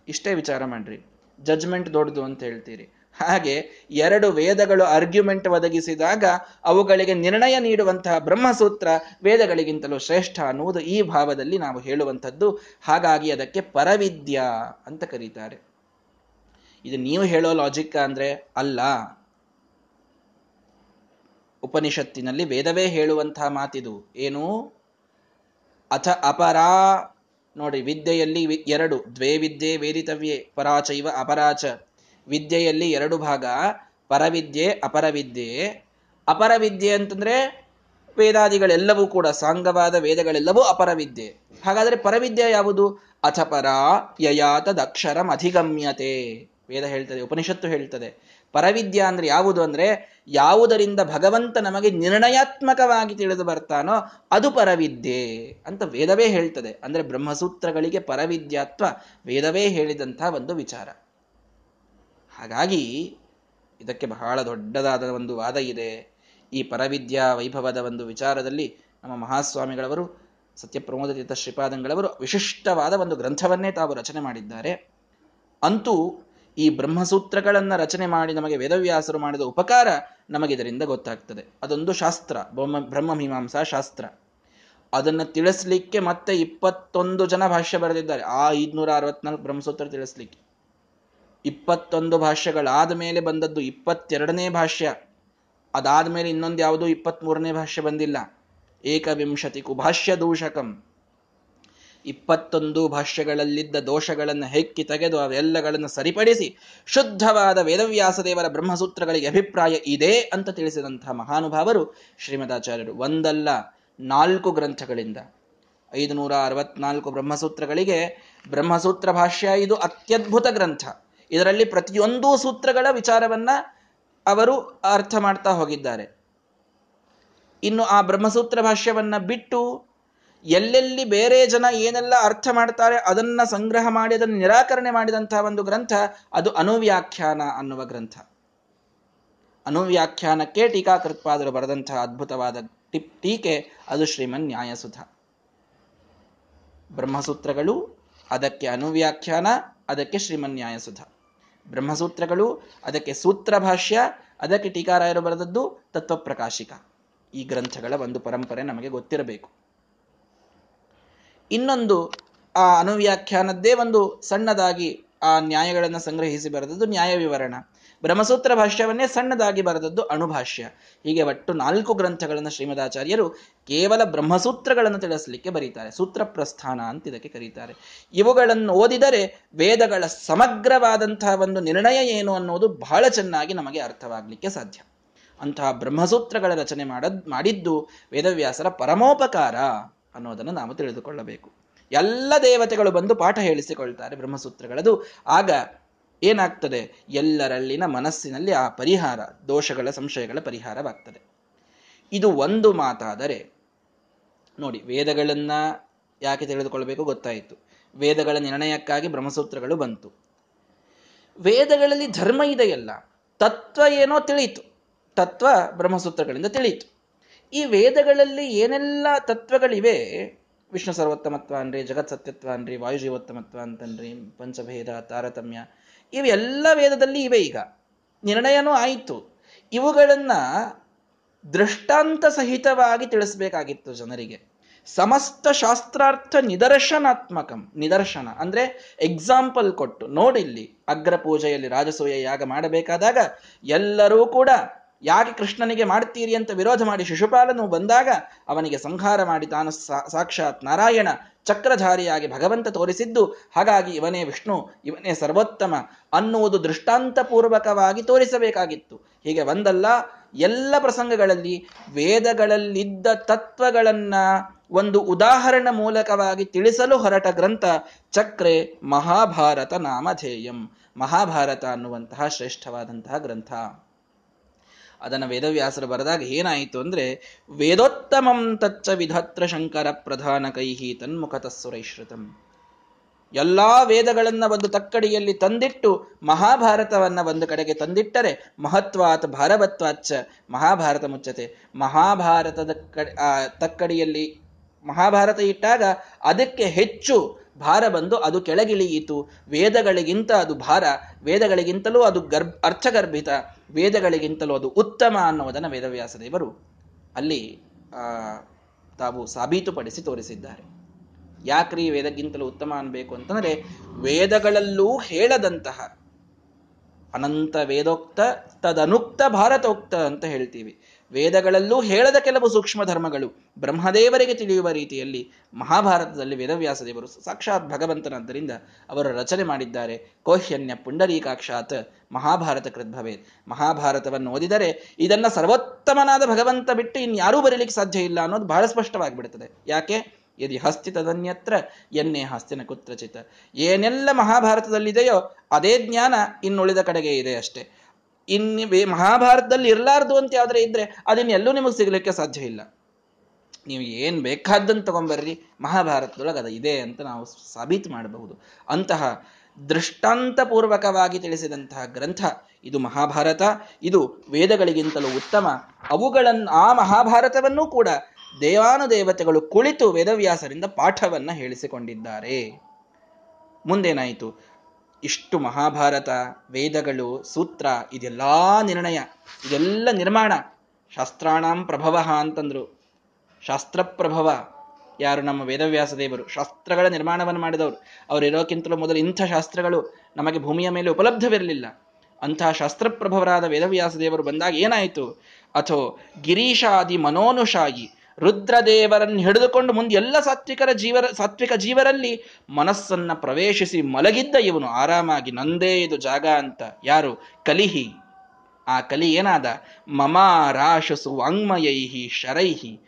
ಇಷ್ಟೇ ವಿಚಾರ ಮಾಡ್ರಿ. ಜಜ್ಮೆಂಟ್ ದೊಡ್ಡದು ಅಂತ ಹೇಳ್ತೀರಿ. ಹಾಗೆ ಎರಡು ವೇದಗಳು ಆರ್ಗ್ಯುಮೆಂಟ್ ಒದಗಿಸಿದಾಗ ಅವುಗಳಿಗೆ ನಿರ್ಣಯ ನೀಡುವಂತಹ ಬ್ರಹ್ಮಸೂತ್ರ ವೇದಗಳಿಗಿಂತಲೂ ಶ್ರೇಷ್ಠ ಅನ್ನುವುದು ಈ ಭಾವದಲ್ಲಿ ನಾವು ಹೇಳುವಂಥದ್ದು. ಹಾಗಾಗಿ ಅದಕ್ಕೆ ಪರವಿದ್ಯಾ ಅಂತ ಕರೀತಾರೆ. ಇದು ನೀವು ಹೇಳೋ ಲಾಜಿಕ್ ಅಂದ್ರೆ ಅಲ್ಲ. ಉಪನಿಷತ್ತಿನಲ್ಲಿ ವೇದವೇ ಹೇಳುವಂತಹ ಮಾತಿದು. ಏನು? ಅಥ ಅಪರಾ, ನೋಡಿ ವಿದ್ಯೆಯಲ್ಲಿ ಎರಡು, ದ್ವೇ ವಿದ್ಯೆ, ವೇದಿತವ್ಯೆ, ಪರಾಚೈವ ಅಪರಾಚ. ವಿದ್ಯೆಯಲ್ಲಿ ಎರಡು ಭಾಗ, ಪರವಿದ್ಯೆ, ಅಪರವಿದ್ಯೆ. ಅಪರವಿದ್ಯೆ ಅಂತಂದ್ರೆ ವೇದಾದಿಗಳೆಲ್ಲವೂ ಕೂಡ, ಸಾಂಗವಾದ ವೇದಗಳೆಲ್ಲವೂ ಅಪರವಿದ್ಯೆ. ಹಾಗಾದ್ರೆ ಪರವಿದ್ಯೆ ಯಾವುದು? ಅಥಪರ ಯಯಾತದಕ್ಷರಂ ಅಧಿಗಮ್ಯತೆ. ವೇದ ಹೇಳ್ತದೆ, ಉಪನಿಷತ್ತು ಹೇಳ್ತದೆ. ಪರವಿದ್ಯ ಅಂದ್ರೆ ಯಾವುದು ಅಂದ್ರೆ, ಯಾವುದರಿಂದ ಭಗವಂತ ನಮಗೆ ನಿರ್ಣಯಾತ್ಮಕವಾಗಿ ತಿಳಿದು ಬರ್ತಾನೋ ಅದು ಪರವಿದ್ಯೆ ಅಂತ ವೇದವೇ ಹೇಳ್ತದೆ. ಅಂದ್ರೆ ಬ್ರಹ್ಮಸೂತ್ರಗಳಿಗೆ ಪರವಿದ್ಯಾತ್ವ ವೇದವೇ ಹೇಳಿದಂತಹ ಒಂದು ವಿಚಾರ. ಹಾಗಾಗಿ ಇದಕ್ಕೆ ಬಹಳ ದೊಡ್ಡದಾದ ಒಂದು ವಾದ ಇದೆ. ಈ ಪರವಿದ್ಯಾ ವೈಭವದ ಒಂದು ವಿಚಾರದಲ್ಲಿ ನಮ್ಮ ಮಹಾಸ್ವಾಮಿಗಳವರು ಸತ್ಯಪ್ರಮೋದ ತೀರ್ಥ ಶ್ರೀಪಾದಂಗಳವರು ವಿಶಿಷ್ಟವಾದ ಒಂದು ಗ್ರಂಥವನ್ನೇ ತಾವು ರಚನೆ ಮಾಡಿದ್ದಾರೆ. ಅಂತೂ ಈ ಬ್ರಹ್ಮಸೂತ್ರಗಳನ್ನು ರಚನೆ ಮಾಡಿ ನಮಗೆ ವೇದವ್ಯಾಸರು ಮಾಡಿದ ಉಪಕಾರ ನಮಗೆ ಇದರಿಂದ ಗೊತ್ತಾಗ್ತದೆ. ಅದೊಂದು ಶಾಸ್ತ್ರ, ಬ್ರಹ್ಮ ಬ್ರಹ್ಮಮೀಮಾಂಸಾ ಶಾಸ್ತ್ರ. ಅದನ್ನು ತಿಳಿಸ್ಲಿಕ್ಕೆ ಮತ್ತೆ ಇಪ್ಪತ್ತೊಂದು ಜನ ಭಾಷ್ಯ ಬರೆದಿದ್ದಾರೆ. ಆ ಐದ್ನೂರ ಅರವತ್ನಾಲ್ಕು ಬ್ರಹ್ಮಸೂತ್ರ ತಿಳಿಸ್ಲಿಕ್ಕೆ. ಇಪ್ಪತ್ತೊಂದು ಭಾಷ್ಯಗಳಾದ ಮೇಲೆ ಬಂದದ್ದು ಇಪ್ಪತ್ತೆರಡನೇ ಭಾಷ್ಯ. ಅದಾದ ಮೇಲೆ ಇನ್ನೊಂದು ಯಾವುದೂ? ಇಪ್ಪತ್ಮೂರನೇ ಭಾಷ್ಯ ಬಂದಿಲ್ಲ. ಏಕವಿಂಶತಿ ಕುಭಾಷ್ಯ ದೂಷಕಂ ಇಪ್ಪತ್ತೊಂದು ಭಾಷ್ಯಗಳಲ್ಲಿದ್ದ ದೋಷಗಳನ್ನು ಹೆಕ್ಕಿ ತೆಗೆದು ಅವೆಲ್ಲಗಳನ್ನು ಸರಿಪಡಿಸಿ ಶುದ್ಧವಾದ ವೇದವ್ಯಾಸದೇವರ ಬ್ರಹ್ಮಸೂತ್ರಗಳಿಗೆ ಅಭಿಪ್ರಾಯ ಇದೆ ಅಂತ ತಿಳಿಸಿದಂತಹ ಮಹಾನುಭಾವರು ಶ್ರೀಮದಾಚಾರ್ಯರು. ಒಂದಲ್ಲ, ನಾಲ್ಕು ಗ್ರಂಥಗಳಿಂದ. ಐದುನೂರ ಅರವತ್ನಾಲ್ಕು ಬ್ರಹ್ಮಸೂತ್ರಗಳಿಗೆ ಬ್ರಹ್ಮಸೂತ್ರ ಭಾಷ್ಯ ಇದು ಅತ್ಯದ್ಭುತ ಗ್ರಂಥ. ಇದರಲ್ಲಿ ಪ್ರತಿಯೊಂದು ಸೂತ್ರಗಳ ವಿಚಾರವನ್ನ ಅವರು ಅರ್ಥ ಮಾಡ್ತಾ ಹೋಗಿದ್ದಾರೆ. ಇನ್ನು ಆ ಬ್ರಹ್ಮಸೂತ್ರ ಭಾಷ್ಯವನ್ನ ಬಿಟ್ಟು ಎಲ್ಲೆಲ್ಲಿ ಬೇರೆ ಜನ ಏನೆಲ್ಲ ಅರ್ಥ ಮಾಡ್ತಾರೆ ಅದನ್ನ ಸಂಗ್ರಹ ಮಾಡಿ, ಅದನ್ನು ನಿರಾಕರಣೆ ಮಾಡಿದಂತಹ ಒಂದು ಗ್ರಂಥ ಅದು ಅನುವ್ಯಾಖ್ಯಾನ ಅನ್ನುವ ಗ್ರಂಥ. ಅನುವ್ಯಾಖ್ಯಾನಕ್ಕೆ ಟೀಕಾಕೃತ್ಪಾದರು ಬರೆದಂತಹ ಅದ್ಭುತವಾದ ಟಿಪ್ ಟೀಕೆ ಅದು ಶ್ರೀಮನ್ ನ್ಯಾಯಸುಧ. ಬ್ರಹ್ಮಸೂತ್ರಗಳು ಅದಕ್ಕೆ ಅನುವ್ಯಾಖ್ಯಾನ, ಅದಕ್ಕೆ ಶ್ರೀಮನ್ ನ್ಯಾಯಸುಧ. ಬ್ರಹ್ಮಸೂತ್ರಗಳು, ಅದಕ್ಕೆ ಸೂತ್ರ ಭಾಷ್ಯ, ಅದಕ್ಕೆ ಟೀಕಾರಾಯರು ಬರೆದದ್ದು ತತ್ವಪ್ರಕಾಶಿಕ. ಈ ಗ್ರಂಥಗಳ ಒಂದು ಪರಂಪರೆ ನಮಗೆ ಗೊತ್ತಿರಬೇಕು. ಇನ್ನೊಂದು, ಆ ಅನುವ್ಯಾಖ್ಯಾನದ್ದೇ ಒಂದು ಸಣ್ಣದಾಗಿ ಆ ನ್ಯಾಯಗಳನ್ನು ಸಂಗ್ರಹಿಸಿ ಬರೆದದ್ದು ನ್ಯಾಯ ವಿವರಣ ಬ್ರಹ್ಮಸೂತ್ರ ಭಾಷ್ಯವನ್ನೇ ಸಣ್ಣದಾಗಿ ಬರೆದದ್ದು ಅಣುಭಾಷ್ಯ. ಹೀಗೆ ಒಟ್ಟು ನಾಲ್ಕು ಗ್ರಂಥಗಳನ್ನು ಶ್ರೀಮದಾಚಾರ್ಯರು ಕೇವಲ ಬ್ರಹ್ಮಸೂತ್ರಗಳನ್ನು ತಿಳಿಸಲಿಕ್ಕೆ ಬರೀತಾರೆ. ಸೂತ್ರ ಪ್ರಸ್ಥಾನ ಅಂತ ಇದಕ್ಕೆ ಕರೀತಾರೆ. ಇವುಗಳನ್ನು ಓದಿದರೆ ವೇದಗಳ ಸಮಗ್ರವಾದಂತಹ ಒಂದು ನಿರ್ಣಯ ಏನು ಅನ್ನೋದು ಬಹಳ ಚೆನ್ನಾಗಿ ನಮಗೆ ಅರ್ಥವಾಗಲಿಕ್ಕೆ ಸಾಧ್ಯ. ಅಂತಹ ಬ್ರಹ್ಮಸೂತ್ರಗಳ ರಚನೆ ಮಾಡದ್, ಮಾಡಿದ್ದು ವೇದವ್ಯಾಸರ ಪರಮೋಪಕಾರ ಅನ್ನೋದನ್ನು ನಾವು ತಿಳಿದುಕೊಳ್ಳಬೇಕು. ಎಲ್ಲ ದೇವತೆಗಳು ಬಂದು ಪಾಠ ಹೇಳಿಸಿಕೊಳ್ತಾರೆ ಬ್ರಹ್ಮಸೂತ್ರಗಳದು. ಆಗ ಏನಾಗ್ತದೆ? ಎಲ್ಲರಲ್ಲಿನ ಮನಸ್ಸಿನಲ್ಲಿ ಆ ಪರಿಹಾರ, ದೋಷಗಳ, ಸಂಶಯಗಳ ಪರಿಹಾರವಾಗ್ತದೆ. ಇದು ಒಂದು ಮಾತಾದರೆ, ನೋಡಿ, ವೇದಗಳನ್ನ ಯಾಕೆ ತಿಳಿದುಕೊಳ್ಬೇಕು ಗೊತ್ತಾಯಿತು. ವೇದಗಳ ನಿರ್ಣಯಕ್ಕಾಗಿ ಬ್ರಹ್ಮಸೂತ್ರಗಳು ಬಂತು. ವೇದಗಳಲ್ಲಿ ಧರ್ಮ ಇದೆಯಲ್ಲ, ತತ್ವ ಏನೋ ತಿಳಿಯಿತು. ತತ್ವ ಬ್ರಹ್ಮಸೂತ್ರಗಳಿಂದ ತಿಳಿಯಿತು. ಈ ವೇದಗಳಲ್ಲಿ ಏನೆಲ್ಲ ತತ್ವಗಳಿವೆ? ವಿಷ್ಣು ಸರ್ವೋತ್ತಮತ್ವ ಅನ್ರಿ ಜಗತ್ ಸತ್ಯತ್ವ ಅನ್ರಿ, ವಾಯುಜೀವೋತ್ತಮತ್ವ ಅಂತನ್ರಿ, ಪಂಚಭೇದ, ತಾರತಮ್ಯ ಇವೆಲ್ಲ ವೇದದಲ್ಲಿ ಇವೆ ಈಗ. ನಿರ್ಣಯನೂ ಆಯಿತು. ಇವುಗಳನ್ನ ದೃಷ್ಟಾಂತ ಸಹಿತವಾಗಿ ತಿಳಿಸ್ಬೇಕಾಗಿತ್ತು ಜನರಿಗೆ. ಸಮಸ್ತ ಶಾಸ್ತ್ರಾರ್ಥ ನಿದರ್ಶನಾತ್ಮಕಂ, ನಿದರ್ಶನ. ಅಂದ್ರೆ ಎಕ್ಸಾಂಪಲ್ ಕೊಟ್ಟು, ನೋಡಿಲ್ಲಿ ಅಗ್ರ ಪೂಜೆಯಲ್ಲಿ ರಾಜಸೂಯ ಯಾಗ ಮಾಡಬೇಕಾದಾಗ ಎಲ್ಲರೂ ಕೂಡ ಯಾಕೆ ಕೃಷ್ಣನಿಗೆ ಮಾಡ್ತೀರಿ ಅಂತ ವಿರೋಧ ಮಾಡಿ ಶಿಶುಪಾಲನು ಬಂದಾಗ ಅವನಿಗೆ ಸಂಹಾರ ಮಾಡಿ ತಾನು ಸಾಕ್ಷಾತ್ ನಾರಾಯಣ ಚಕ್ರಧಾರಿಯಾಗಿ ಭಗವಂತ ತೋರಿಸಿದ್ದು, ಹಾಗಾಗಿ ಇವನೇ ವಿಷ್ಣು, ಇವನೇ ಸರ್ವೋತ್ತಮ ಅನ್ನುವುದು ದೃಷ್ಟಾಂತಪೂರ್ವಕವಾಗಿ ತೋರಿಸಬೇಕಾಗಿತ್ತು. ಹೀಗೆ ಒಂದಲ್ಲ ಎಲ್ಲ ಪ್ರಸಂಗಗಳಲ್ಲಿ ವೇದಗಳಲ್ಲಿದ್ದ ತತ್ವಗಳನ್ನ ಒಂದು ಉದಾಹರಣ ಮೂಲಕವಾಗಿ ತಿಳಿಸಲು ಹೊರಟ ಗ್ರಂಥ ಚಕ್ರೆ ಮಹಾಭಾರತ ನಾಮಧೇಯಂ ಮಹಾಭಾರತ ಅನ್ನುವಂತಹ ಶ್ರೇಷ್ಠವಾದಂತಹ ಗ್ರಂಥ. ಅದನ್ನು ವೇದವ್ಯಾಸರು ಬರೆದಾಗ ಏನಾಯಿತು ಅಂದ್ರೆ, ವೇದೋತ್ತಮಂ ತಚ್ಚ ವಿಧತ್ರ ಶಂಕರ ಪ್ರಧಾನ ಕೈಹಿ ತನ್ಮುಖತಸ್ಸುರೈಶ್ರುತಂ ಎಲ್ಲ ವೇದಗಳನ್ನು ಒಂದು ತಕ್ಕಡಿಯಲ್ಲಿ ತಂದಿಟ್ಟು, ಮಹಾಭಾರತವನ್ನ ಒಂದು ಕಡೆಗೆ ತಂದಿಟ್ಟರೆ, ಮಹತ್ವಾತ್ ಭಾರವತ್ವಾಚ್ಚ ಮಹಾಭಾರತ ಮುಚ್ಚತೆ ಮಹಾಭಾರತದ ಕಡೆ ತಕ್ಕಡಿಯಲ್ಲಿ ಮಹಾಭಾರತ ಇಟ್ಟಾಗ, ಅದಕ್ಕೆ ಹೆಚ್ಚು ಭಾರ ಬಂದು ಅದು ಕೆಳಗಿಳಿಯಿತು. ವೇದಗಳಿಗಿಂತ ಅದು ಭಾರ, ವೇದಗಳಿಗಿಂತಲೂ ಅದು ಗರ್ಭ ಅರ್ಥಗರ್ಭಿತ ವೇದಗಳಿಗಿಂತಲೂ ಅದು ಉತ್ತಮ ಅನ್ನುವುದನ್ನು ವೇದವ್ಯಾಸ ದೇವರು ಅಲ್ಲಿ ತಾವು ಸಾಬೀತುಪಡಿಸಿ ತೋರಿಸಿದ್ದಾರೆ. ಯಾಕ್ರಿ ವೇದಕ್ಕಿಂತಲೂ ಉತ್ತಮ ಅನ್ಬೇಕು ಅಂತಂದ್ರೆ ವೇದಗಳಲ್ಲೂ ಹೇಳದಂತಹ ಅನಂತ ವೇದೋಕ್ತ, ತದನುಕ್ತ ಭಾರತೋಕ್ತ ಅಂತ ಹೇಳ್ತೀವಿ. ವೇದಗಳಲ್ಲೂ ಹೇಳದ ಕೆಲವು ಸೂಕ್ಷ್ಮ ಧರ್ಮಗಳು ಬ್ರಹ್ಮದೇವರಿಗೆ ತಿಳಿಯುವ ರೀತಿಯಲ್ಲಿ ಮಹಾಭಾರತದಲ್ಲಿ ವೇದವ್ಯಾಸ ದೇವರು ಸಾಕ್ಷಾತ್ ಭಗವಂತನಾದ್ದರಿಂದ ಅವರು ರಚನೆ ಮಾಡಿದ್ದಾರೆ. ಕೋಹ್ಯನ್ಯ ಪುಂಡರೀಕಾಕ್ಷಾತ್ ಮಹಾಭಾರತ ಕೃದ್ಭವೇ ಮಹಾಭಾರತವನ್ನು ಓದಿದರೆ ಇದನ್ನ ಸರ್ವೋತ್ತಮನಾದ ಭಗವಂತ ಬಿಟ್ಟು ಇನ್ಯಾರೂ ಬರೀಲಿಕ್ಕೆ ಸಾಧ್ಯ ಇಲ್ಲ ಅನ್ನೋದು ಬಹಳ ಸ್ಪಷ್ಟವಾಗಿಬಿಡುತ್ತದೆ. ಯಾಕೆ? ಯದಿ ಹಸ್ತಿ ತದನ್ಯತ್ರ ಎನ್ನೇ ಹಸ್ತಿನ ಕುತ್ರಚಿತ. ಏನೆಲ್ಲ ಮಹಾಭಾರತದಲ್ಲಿದೆಯೋ ಅದೇ ಜ್ಞಾನ ಇನ್ನುಳಿದ ಕಡೆಗೆ ಇದೆ ಅಷ್ಟೇ. ಇನ್ನು ಮಹಾಭಾರತದಲ್ಲಿ ಇರಲಾರ್ದು ಅಂತ ಯಾವ್ದ್ರೆ ಇದ್ರೆ ಅದನ್ನೆಲ್ಲೂ ನಿಮಗೆ ಸಿಗ್ಲಿಕ್ಕೆ ಸಾಧ್ಯ ಇಲ್ಲ. ನೀವು ಏನ್ ಬೇಕಾದ್ದನ್ನು ತಗೊಂಬರ್ರಿ, ಮಹಾಭಾರತದೊಳಗೆ ಅದು ಇದೆ ಅಂತ ನಾವು ಸಾಬೀತು ಮಾಡಬಹುದು. ಅಂತಹ ದೃಷ್ಟಾಂತಪೂರ್ವಕವಾಗಿ ತಿಳಿಸಿದಂತಹ ಗ್ರಂಥ, ಇದು ಮಹಾಭಾರತ, ಇದು ವೇದಗಳಿಗಿಂತಲೂ ಉತ್ತಮ. ಅವುಗಳನ್ನು ಆ ಮಹಾಭಾರತವನ್ನೂ ಕೂಡ ದೇವಾನುದೇವತೆಗಳು ಕುಳಿತು ವೇದವ್ಯಾಸರಿಂದ ಪಾಠವನ್ನ ಹೇಳಿಸಿಕೊಂಡಿದ್ದಾರೆ. ಮುಂದೇನಾಯಿತು? ಇಷ್ಟು ಮಹಾಭಾರತ, ವೇದಗಳು, ಸೂತ್ರ, ಇದೆಲ್ಲ ನಿರ್ಣಯ, ಇದೆಲ್ಲ ನಿರ್ಮಾಣ. ಶಾಸ್ತ್ರಾಣಾಂ ಪ್ರಭವ ಅಂತಂದ್ರು. ಶಾಸ್ತ್ರಪ್ರಭವ. ಯಾರು ನಮ್ಮ ವೇದವ್ಯಾಸ ದೇವರು ಶಾಸ್ತ್ರಗಳ ನಿರ್ಮಾಣವನ್ನು ಮಾಡಿದವರು. ಅವರು ಇರೋಕ್ಕಿಂತಲೂ ಮೊದಲು ಇಂಥ ಶಾಸ್ತ್ರಗಳು ನಮಗೆ ಭೂಮಿಯ ಮೇಲೆ ಉಪಲಬ್ಧವಿರಲಿಲ್ಲ. ಅಂತಹ ಶಾಸ್ತ್ರಪ್ರಭವರಾದ ವೇದವ್ಯಾಸ ದೇವರು ಬಂದಾಗ ಏನಾಯಿತು? ಅಥೋ ಗಿರೀಶಾದಿ ಮನೋನುಷಾಯಿ. ರುದ್ರದೇವರನ್ನು ಹಿಡಿದುಕೊಂಡು ಮುಂದೆ ಎಲ್ಲ ಸಾತ್ವಿಕರ ಜೀವರ, ಸಾತ್ವಿಕ ಜೀವರಲ್ಲಿ ಮನಸ್ಸನ್ನ ಪ್ರವೇಶಿಸಿ ಮಲಗಿದ್ದ ಇವನು ಆರಾಮಾಗಿ ನಂದೇ ಇದು ಜಾಗ ಅಂತ. ಯಾರು? ಕಲಿಹಿ. ಆ ಕಲಿ ಏನಾದ? ಮಮಾರಾಶಸು ವಾಂಗ್ಮಯೈಹಿ ಶರೈಹಿ.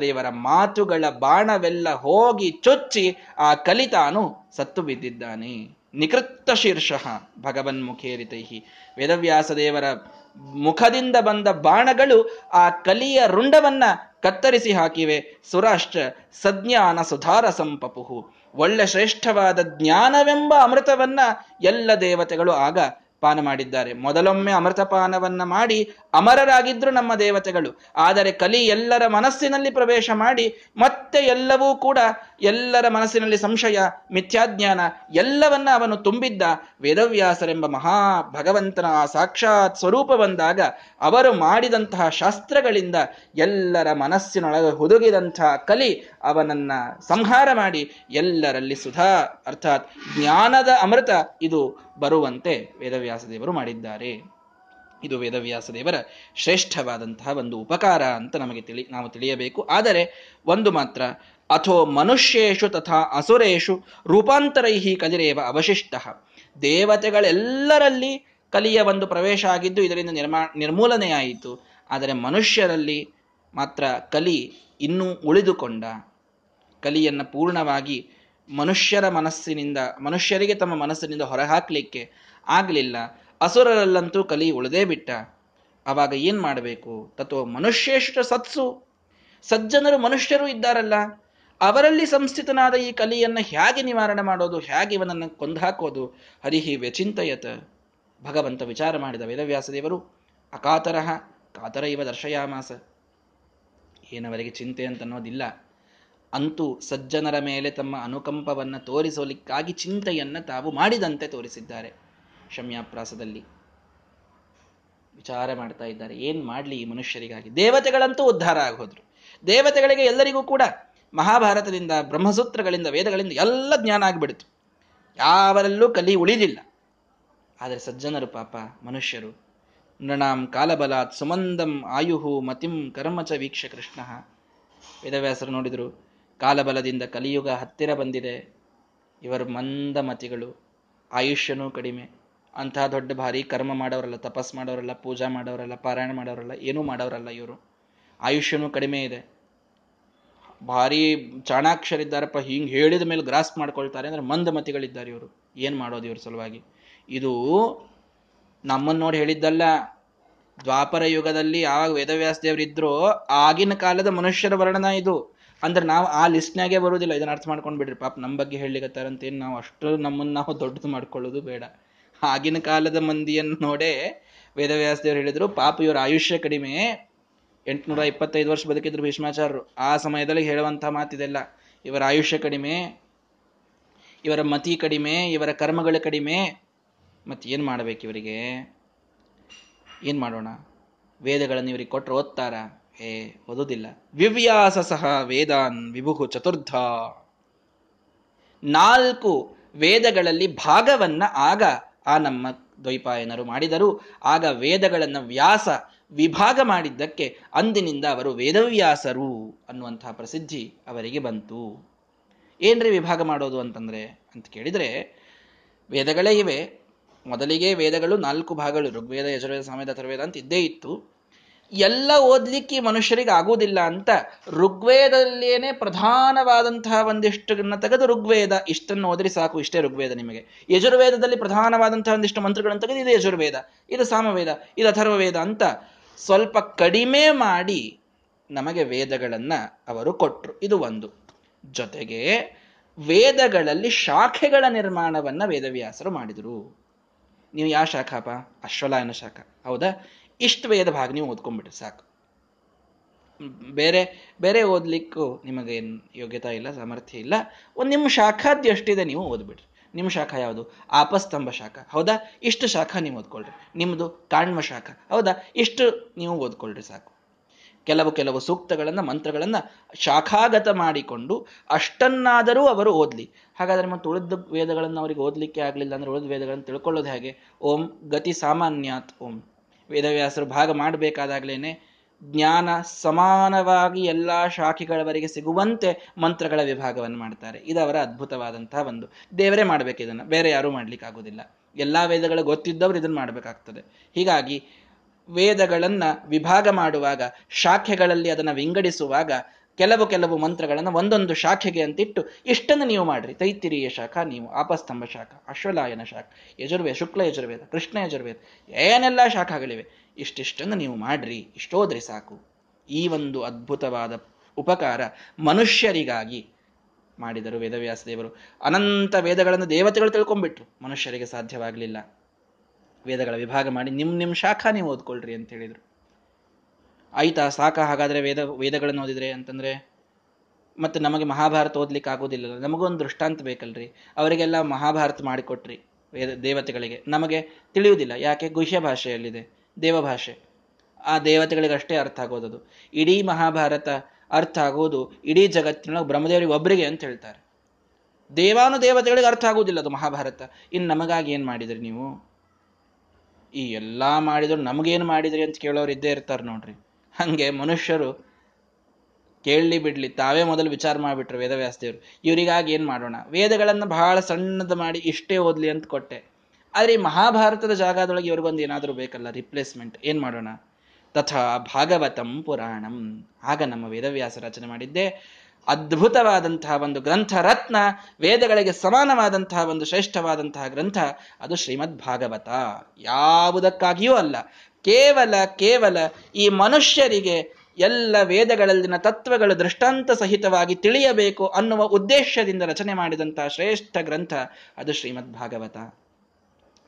ದೇವರ ಮಾತುಗಳ ಬಾಣವೆಲ್ಲ ಹೋಗಿ ಚೊಚ್ಚಿ ಆ ಕಲಿತಾನು ಸತ್ತು ಬಿದ್ದಿದ್ದಾನೆ. ನಿಕೃತ್ತ ಶೀರ್ಷಃ ವೇದವ್ಯಾಸ ದೇವರ ಮುಖದಿಂದ ಬಂದ ಬಾಣಗಳು ಆ ಕಲಿಯ ರುಂಡವನ್ನ ಕತ್ತರಿಸಿ ಹಾಕಿವೆ. ಸುರಾಶ್ಚ ಸಜ್ಞಾನ ಸುಧಾರ ಸಂಪಪುಹು. ಒಳ್ಳೆ ಶ್ರೇಷ್ಠವಾದ ಜ್ಞಾನವೆಂಬ ಅಮೃತವನ್ನ ಎಲ್ಲ ದೇವತೆಗಳು ಆಗ ಪಾನ ಮಾಡಿದ್ದಾರೆ. ಮೊದಲೊಮ್ಮೆ ಅಮೃತಪಾನವನ್ನ ಮಾಡಿ ಅಮರರಾಗಿದ್ರು ನಮ್ಮ ದೇವತೆಗಳು. ಆದರೆ ಕಲಿ ಎಲ್ಲರ ಮನಸ್ಸಿನಲ್ಲಿ ಪ್ರವೇಶ ಮಾಡಿ ಮತ್ತೆ ಎಲ್ಲವೂ ಕೂಡ ಎಲ್ಲರ ಮನಸ್ಸಿನಲ್ಲಿ ಸಂಶಯ, ಮಿಥ್ಯಾಜ್ಞಾನ ಎಲ್ಲವನ್ನ ಅವನು ತುಂಬಿದ್ದ. ವೇದವ್ಯಾಸರೆಂಬ ಮಹಾ ಭಗವಂತನ ಆ ಸಾಕ್ಷಾತ್ ಸ್ವರೂಪ ಬಂದಾಗ ಅವರು ಮಾಡಿದಂತಹ ಶಾಸ್ತ್ರಗಳಿಂದ ಎಲ್ಲರ ಮನಸ್ಸಿನೊಳಗೆ ಹುದುಗಿದಂತಹ ಕಲಿ ಅವನನ್ನ ಸಂಹಾರ ಮಾಡಿ ಎಲ್ಲರಲ್ಲಿ ಸುಧಾ, ಅರ್ಥಾತ್ ಜ್ಞಾನದ ಅಮೃತ ಇದು ಬರುವಂತೆ ವೇದವ್ಯಾಸ ದೇವರು ಮಾಡಿದ್ದಾರೆ. ಇದು ವೇದವ್ಯಾಸ ದೇವರ ಶ್ರೇಷ್ಠವಾದಂತಹ ಒಂದು ಉಪಕಾರ ಅಂತ ನಮಗೆ ತಿಳಿ, ನಾವು ತಿಳಿಯಬೇಕು. ಆದರೆ ಒಂದು ಮಾತ್ರ ಅಥೋ ಮನುಷ್ಯೇಶು ತಥಾ ಅಸುರೇಶು ರೂಪಾಂತರೈಹಿ ಕಲಿರೇವ ಅವಶಿಷ್ಟ. ದೇವತೆಗಳೆಲ್ಲರಲ್ಲಿ ಕಲಿಯ ಒಂದು ಪ್ರವೇಶ ಆಗಿದ್ದು ಇದರಿಂದ ನಿರ್ಮಾ, ನಿರ್ಮೂಲನೆಯಾಯಿತು. ಆದರೆ ಮನುಷ್ಯರಲ್ಲಿ ಮಾತ್ರ ಕಲಿ ಇನ್ನೂ ಉಳಿದುಕೊಂಡ. ಕಲಿಯನ್ನು ಪೂರ್ಣವಾಗಿ ಮನುಷ್ಯರ ಮನಸ್ಸಿನಿಂದ, ಮನುಷ್ಯರಿಗೆ ತಮ್ಮ ಮನಸ್ಸಿನಿಂದ ಹೊರಹಾಕ್ಲಿಕ್ಕೆ ಆಗಲಿಲ್ಲ. ಅಸುರರಲ್ಲಂತೂ ಕಲಿ ಉಳಿದೇ ಬಿಟ್ಟ. ಅವಾಗ ಏನು ಮಾಡಬೇಕು? ತತ್ವ ಮನುಷ್ಯೇಷ್ಟ ಸತ್ಸು. ಸಜ್ಜನರು ಮನುಷ್ಯರು ಇದ್ದಾರಲ್ಲ. ಅವರಲ್ಲಿ ಸಂಸ್ಥಿತನಾದ ಈ ಕಲಿಯನ್ನು ಹೇಗೆ ನಿವಾರಣೆ ಮಾಡೋದು, ಹೇಗೆ ಇವನನ್ನು ಕೊಂದಾಕೋದು ಹರಿಹಿ ವ್ಯಚಿಂತಯತ. ಭಗವಂತ ವಿಚಾರ ಮಾಡಿದ ವೇದವ್ಯಾಸ ದೇವರು ಅಕಾತರಹ ಕಾತರ ಇವ ದರ್ಶಯಾಮಾಸ. ಏನವರಿಗೆ ಚಿಂತೆ ಅಂತ ಅನ್ನೋದಿಲ್ಲ ಅಂತೂ ಸಜ್ಜನರ ಮೇಲೆ ತಮ್ಮ ಅನುಕಂಪವನ್ನು ತೋರಿಸೋಲಿಕ್ಕಾಗಿ ಚಿಂತೆಯನ್ನು ತಾವು ಮಾಡಿದಂತೆ ತೋರಿಸಿದ್ದಾರೆ ಶಮ್ಯಾಪ್ರಾಸದಲ್ಲಿ. ವಿಚಾರ ಮಾಡ್ತಾ ಇದ್ದಾರೆ, ಏನು ಮಾಡಲಿ ಈ ಮನುಷ್ಯರಿಗಾಗಿ? ದೇವತೆಗಳಂತೂ ಉದ್ಧಾರ ಆಗೋದ್ರು. ದೇವತೆಗಳಿಗೆ ಎಲ್ಲರಿಗೂ ಕೂಡ ಮಹಾಭಾರತದಿಂದ, ಬ್ರಹ್ಮಸೂತ್ರಗಳಿಂದ, ವೇದಗಳಿಂದ ಎಲ್ಲ ಜ್ಞಾನ ಆಗಿಬಿಡ್ತು. ಯಾವರಲ್ಲೂ ಕಲಿ ಉಳಿದಿಲ್ಲ. ಆದರೆ ಸಜ್ಜನರು ಪಾಪ, ಮನುಷ್ಯರು. ನೃಣಾಂ ಕಾಲಬಲಾತ್ ಸುಮಂದಂ ಆಯುಹು ಮತಿಂ ಕರ್ಮಚ ವೀಕ್ಷ ಕೃಷ್ಣ. ವೇದವ್ಯಾಸರು ನೋಡಿದರು, ಕಾಲಬಲದಿಂದ ಕಲಿಯುಗ ಹತ್ತಿರ ಬಂದಿದೆ. ಇವರು ಮಂದ ಮತಿಗಳು, ಆಯುಷ್ಯನೂ ಕಡಿಮೆ. ಅಂಥ ದೊಡ್ಡ ಭಾರಿ ಕರ್ಮ ಮಾಡೋರಲ್ಲ, ತಪಸ್ ಮಾಡೋರಲ್ಲ, ಪೂಜಾ ಮಾಡೋರಲ್ಲ, ಪಾರಾಯಣ ಮಾಡೋರಲ್ಲ, ಏನೂ ಮಾಡೋರಲ್ಲ ಇವರು. ಆಯುಷ್ಯನೂ ಕಡಿಮೆ ಇದೆ. ಭಾರಿ ಚಾಣಾಕ್ಷರಿದ್ದಾರಪ್ಪ, ಹಿಂಗೆ ಹೇಳಿದ ಮೇಲೆ ಗ್ರಾಸ್ ಮಾಡ್ಕೊಳ್ತಾರೆ ಅಂದ್ರೆ ಮಂದಮತಿಗಳಿದ್ದಾರೆ ಇವರು. ಏನು ಮಾಡೋದು ಇವ್ರ ಸಲುವಾಗಿ? ಇದು ನಮ್ಮನ್ನು ನೋಡಿ ಹೇಳಿದ್ದಲ್ಲ, ದ್ವಾಪರ ಯುಗದಲ್ಲಿ ಯಾವಾಗ ವೇದವ್ಯಾಸ ದೇವರಿದ್ರೋ ಆಗಿನ ಕಾಲದ ಮನುಷ್ಯರ ವರ್ಣನ ಇದು. ಅಂದ್ರೆ ನಾವು ಆ ಲಿಸ್ಟ್ನಾಗೆ ಬರೋದಿಲ್ಲ ಇದನ್ನ ಅರ್ಥ ಮಾಡ್ಕೊಂಡು ಬಿಡ್ರಿ. ಪಾಪ ನಮ್ಮ ಬಗ್ಗೆ ಹೇಳಲಿಕ್ಕತ್ತಾರಂತೇನು ನಾವು ಅಷ್ಟು ನಮ್ಮನ್ನು ನಾವು ದೊಡ್ಡದು ಮಾಡ್ಕೊಳ್ಳೋದು ಬೇಡ. ಆಗಿನ ಕಾಲದ ಮಂದಿಯನ್ನು ನೋಡೇ ವೇದವ್ಯಾಸ ದೇವರು ಹೇಳಿದ್ರು, ಪಾಪ ಇವರ ಆಯುಷ್ಯ ಕಡಿಮೆ ಎಂಟುನೂರ ಇಪ್ಪತ್ತೈದು ವರ್ಷ ಬದುಕಿದ್ರು ಭೀಷ್ಮಾಚಾರ್ಯರು. ಆ ಸಮಯದಲ್ಲಿ ಹೇಳುವಂತಹ ಮಾತಿದೆಲ್ಲ, ಇವರ ಆಯುಷ್ಯ ಕಡಿಮೆ, ಇವರ ಮತಿ ಕಡಿಮೆ, ಇವರ ಕರ್ಮಗಳು ಕಡಿಮೆ. ಮತ್ತೆ ಏನು ಮಾಡಬೇಕು ಇವರಿಗೆ? ಏನು ಮಾಡೋಣ? ವೇದಗಳನ್ನು ಇವರಿಗೆ ಕೊಟ್ಟರು ಓದ್ತಾರ? ಏ, ಓದೋದಿಲ್ಲ. ವಿವ್ಯಾಸ ಸಹ ವೇದಾನ್ ವಿಭುಹು ಚತುರ್ಧ. ನಾಲ್ಕು ವೇದಗಳಲ್ಲಿ ಭಾಗವನ್ನ ಆಗ ಆ ನಮ್ಮ ದ್ವೈಪಾಯನರು ಮಾಡಿದರು. ಆಗ ವೇದಗಳನ್ನು ವ್ಯಾಸ ವಿಭಾಗ ಮಾಡಿದ್ದಕ್ಕೆ ಅಂದಿನಿಂದ ಅವರು ವೇದವ್ಯಾಸರು ಅನ್ನುವಂತಹ ಪ್ರಸಿದ್ಧಿ ಅವರಿಗೆ ಬಂತು. ಏನ್ರಿ ವಿಭಾಗ ಮಾಡೋದು ಅಂತಂದ್ರೆ? ಅಂತ ಕೇಳಿದರೆ, ವೇದಗಳೇ ಇವೆ. ಮೊದಲಿಗೆ ವೇದಗಳು ನಾಲ್ಕು ಭಾಗಗಳು, ಋಗ್ವೇದ, ಯಜುರ್ವೇದ ಸಾಮೇದ ಅಥರ್ವೇದ ಅಂತ ಇದ್ದೇ ಇತ್ತು. ಎಲ್ಲ ಓದ್ಲಿಕ್ಕೆ ಮನುಷ್ಯರಿಗೆ ಆಗುವುದಿಲ್ಲ ಅಂತ ಋಗ್ವೇದಲ್ಲೇನೆ ಪ್ರಧಾನವಾದಂತಹ ಒಂದಿಷ್ಟನ್ನ ತೆಗೆದು ಋಗ್ವೇದ, ಇಷ್ಟನ್ನು ಓದ್ರಿ ಸಾಕು, ಇಷ್ಟೇ ಋಗ್ವೇದ ನಿಮಗೆ. ಯಜುರ್ವೇದದಲ್ಲಿ ಪ್ರಧಾನವಾದಂತಹ ಒಂದಿಷ್ಟು ಮಂತ್ರಗಳನ್ನು ತೆಗೆದು ಇದು ಯಜುರ್ವೇದ, ಇದು ಸಾಮವೇದ, ಇದು ಅಥರ್ವವೇದ ಅಂತ ಸ್ವಲ್ಪ ಕಡಿಮೆ ಮಾಡಿ ನಮಗೆ ವೇದಗಳನ್ನ ಅವರು ಕೊಟ್ಟರು ಇದು ಒಂದು. ಜೊತೆಗೆ ವೇದಗಳಲ್ಲಿ ಶಾಖೆಗಳ ನಿರ್ಮಾಣವನ್ನ ವೇದವ್ಯಾಸರು ಮಾಡಿದರು. ನೀವು ಯಾವ ಶಾಖಾಪ ಅಶ್ವಲಾಯನ ಶಾಖ. ಹೌದಾ? ಇಷ್ಟು ವೇದ ಭಾಗ ನೀವು ಓದ್ಕೊಂಡ್ಬಿಟ್ರಿ ಸಾಕು. ಬೇರೆ ಬೇರೆ ಓದ್ಲಿಕ್ಕೂ ನಿಮಗೇನು ಯೋಗ್ಯತಾ ಇಲ್ಲ, ಸಾಮರ್ಥ್ಯ ಇಲ್ಲ. ಒಂದು ನಿಮ್ಮ ಶಾಖಾದ್ಯ ಎಷ್ಟಿದೆ ನೀವು ಓದ್ಬಿಡ್ರಿ ನಿಮ್ಮ ಶಾಖ ಯಾವುದು? ಆಪಸ್ತಂಭ ಶಾಖ. ಹೌದಾ? ಇಷ್ಟು ಶಾಖ ನೀವು ಓದ್ಕೊಳ್ರಿ. ನಿಮ್ಮದು ಕಾಣ್ವ ಶಾಖ. ಹೌದಾ? ಇಷ್ಟು ನೀವು ಓದ್ಕೊಳ್ರಿ ಸಾಕು. ಕೆಲವು ಕೆಲವು ಸೂಕ್ತಗಳನ್ನು, ಮಂತ್ರಗಳನ್ನು ಶಾಖಾಗತ ಮಾಡಿಕೊಂಡು ಅಷ್ಟನ್ನಾದರೂ ಅವರು ಓದ್ಲಿ. ಹಾಗಾದ್ರೆ ಮತ್ತು ಉಳಿದ ವೇದಗಳನ್ನು ಅವರಿಗೆ ಓದ್ಲಿಕ್ಕೆ ಆಗಲಿಲ್ಲ ಅಂದರೆ ಉಳಿದ ವೇದಗಳನ್ನು ತಿಳ್ಕೊಳ್ಳೋದು ಹೇಗೆ? ಓಂ ಗತಿ ಸಾಮಾನ್ಯಾತ್, ಓಂ ವೇದವ್ಯಾಸರು ಭಾಗ ಮಾಡಬೇಕಾದಾಗಲೇನೆ ಜ್ಞಾನ ಸಮಾನವಾಗಿ ಎಲ್ಲ ಶಾಖೆಗಳವರೆಗೆ ಸಿಗುವಂತೆ ಮಂತ್ರಗಳ ವಿಭಾಗವನ್ನು ಮಾಡ್ತಾರೆ. ಇದು ಅವರ ಅದ್ಭುತವಾದಂತಹ ಒಂದು ದೇವರೇ ಮಾಡಬೇಕು ಇದನ್ನು. ಬೇರೆ ಯಾರೂ ಮಾಡ್ಲಿಕ್ಕೆ ಎಲ್ಲ ಎಲ್ಲಾ ವೇದಗಳು ಗೊತ್ತಿದ್ದವರು ಇದನ್ನು ಮಾಡಬೇಕಾಗ್ತದೆ. ಹೀಗಾಗಿ ವೇದಗಳನ್ನು ವಿಭಾಗ ಮಾಡುವಾಗ, ಶಾಖೆಗಳಲ್ಲಿ ಅದನ್ನು ವಿಂಗಡಿಸುವಾಗ ಕೆಲವು ಕೆಲವು ಮಂತ್ರಗಳನ್ನು ಒಂದೊಂದು ಶಾಖೆಗೆ ಅಂತಿಟ್ಟು ಇಷ್ಟನ್ನು ನೀವು ಮಾಡ್ರಿ. ತೈತಿರಿಯ ಶಾಖ, ನೀವು ಆಪಸ್ತಂಭ ಶಾಖ, ಅಶ್ವಲಾಯನ ಶಾಖ, ಯಜುರ್ವೇದ, ಶುಕ್ಲ ಯಜುರ್ವೇದ, ಕೃಷ್ಣ ಯಜುರ್ವೇದ, ಏನೆಲ್ಲ ಶಾಖಗಳಿವೆ, ಇಷ್ಟಿಷ್ಟನ್ನು ನೀವು ಮಾಡ್ರಿ. ಇಷ್ಟೋದ್ರಿ ಸಾಕು. ಈ ಒಂದು ಅದ್ಭುತವಾದ ಉಪಕಾರ ಮನುಷ್ಯರಿಗಾಗಿ ಮಾಡಿದರು ವೇದವ್ಯಾಸ ದೇವರು. ಅನಂತ ವೇದಗಳನ್ನು ದೇವತೆಗಳು ತಿಳ್ಕೊಂಡ್ಬಿಟ್ರು. ಮನುಷ್ಯರಿಗೆ ಸಾಧ್ಯವಾಗಲಿಲ್ಲ. ವೇದಗಳ ವಿಭಾಗ ಮಾಡಿ ನಿಮ್ಮ ನಿಮ್ಮ ಶಾಖ ನೀವು ಓದ್ಕೊಳ್ರಿ ಅಂತ ಹೇಳಿದರು. ಆಯ್ತಾ, ಸಾಕ ಹಾಗಾದ್ರೆ ವೇದ, ವೇದಗಳನ್ನು ಓದಿದ್ರೆ ಅಂತಂದ್ರೆ, ಮತ್ತೆ ನಮಗೆ ಮಹಾಭಾರತ ಓದ್ಲಿಕ್ಕೆ ಆಗೋದಿಲ್ಲ ನಮಗೊಂದು ದೃಷ್ಟಾಂತ ಬೇಕಲ್ರಿ. ಅವರಿಗೆಲ್ಲ ಮಹಾಭಾರತ ಮಾಡಿಕೊಟ್ರಿ ವೇದ, ದೇವತೆಗಳಿಗೆ. ನಮಗೆ ತಿಳಿಯುವುದಿಲ್ಲ, ಯಾಕೆ? ಗುಹ್ಯ ಭಾಷೆಯಲ್ಲಿದೆ, ದೇವಭಾಷೆ. ಆ ದೇವತೆಗಳಿಗೆ ಅಷ್ಟೇ ಅರ್ಥ ಆಗೋದದು. ಇಡೀ ಮಹಾಭಾರತ ಅರ್ಥ ಆಗೋದು ಇಡೀ ಜಗತ್ತಿನೊಳಗೆ ಬ್ರಹ್ಮದೇವರಿಗೆ ಒಬ್ಬರಿಗೆ ಅಂತ ಹೇಳ್ತಾರೆ. ದೇವಾನು ದೇವತೆಗಳಿಗೆ ಅರ್ಥ ಆಗುವುದಿಲ್ಲ ಅದು ಮಹಾಭಾರತ. ಇನ್ನು ನಮಗಾಗಿ ಏನು ಮಾಡಿದ್ರಿ ನೀವು? ಈ ಎಲ್ಲ ಮಾಡಿದ್ರು ನಮಗೇನು ಮಾಡಿದ್ರಿ ಅಂತ ಕೇಳೋರು ಇದ್ದೇ ಇರ್ತಾರೆ ನೋಡ್ರಿ. ಹಂಗೆ ಮನುಷ್ಯರು ಕೇಳಲಿ ಬಿಡ್ಲಿ, ತಾವೇ ಮೊದಲು ವಿಚಾರ ಮಾಡಿಬಿಟ್ರು ವೇದವ್ಯಾಸದೇವರು. ಇವರಿಗಾಗಿ ಏನು ಮಾಡೋಣ? ವೇದಗಳನ್ನು ಬಹಳ ಸಣ್ಣದ ಮಾಡಿ ಇಷ್ಟೇ ಓದ್ಲಿ ಅಂತ ಕೊಟ್ಟೆ. ಆದರೆ ಈ ಮಹಾಭಾರತದ ಜಾಗದೊಳಗೆ ಇವ್ರಿಗೊಂದು ಏನಾದರೂ ಬೇಕಲ್ಲ ರಿಪ್ಲೇಸ್ಮೆಂಟ್ ಏನು ಮಾಡೋಣ? ತಥಾ ಭಾಗವತಂ ಪುರಾಣಂ. ಆಗ ನಮ್ಮ ವೇದವ್ಯಾಸ ರಚನೆ ಮಾಡಿದ್ದೆ. ಅದ್ಭುತವಾದಂತಹ ಒಂದು ಗ್ರಂಥ ರತ್ನ, ವೇದಗಳಿಗೆ ಸಮಾನವಾದಂತಹ ಒಂದು ಶ್ರೇಷ್ಠವಾದಂತಹ ಗ್ರಂಥ, ಅದು ಶ್ರೀಮದ್ ಭಾಗವತ ಯಾವುದಕ್ಕಾಗಿಯೂ ಅಲ್ಲ. ಕೇವಲ ಕೇವಲ ಈ ಮನುಷ್ಯರಿಗೆ ಎಲ್ಲ ವೇದಗಳಲ್ಲಿನ ತತ್ವಗಳು ದೃಷ್ಟಾಂತ ಸಹಿತವಾಗಿ ತಿಳಿಯಬೇಕು ಅನ್ನುವ ಉದ್ದೇಶದಿಂದ ರಚನೆ ಮಾಡಿದಂತಹ ಶ್ರೇಷ್ಠ ಗ್ರಂಥ ಅದು ಶ್ರೀಮದ್ ಭಾಗವತ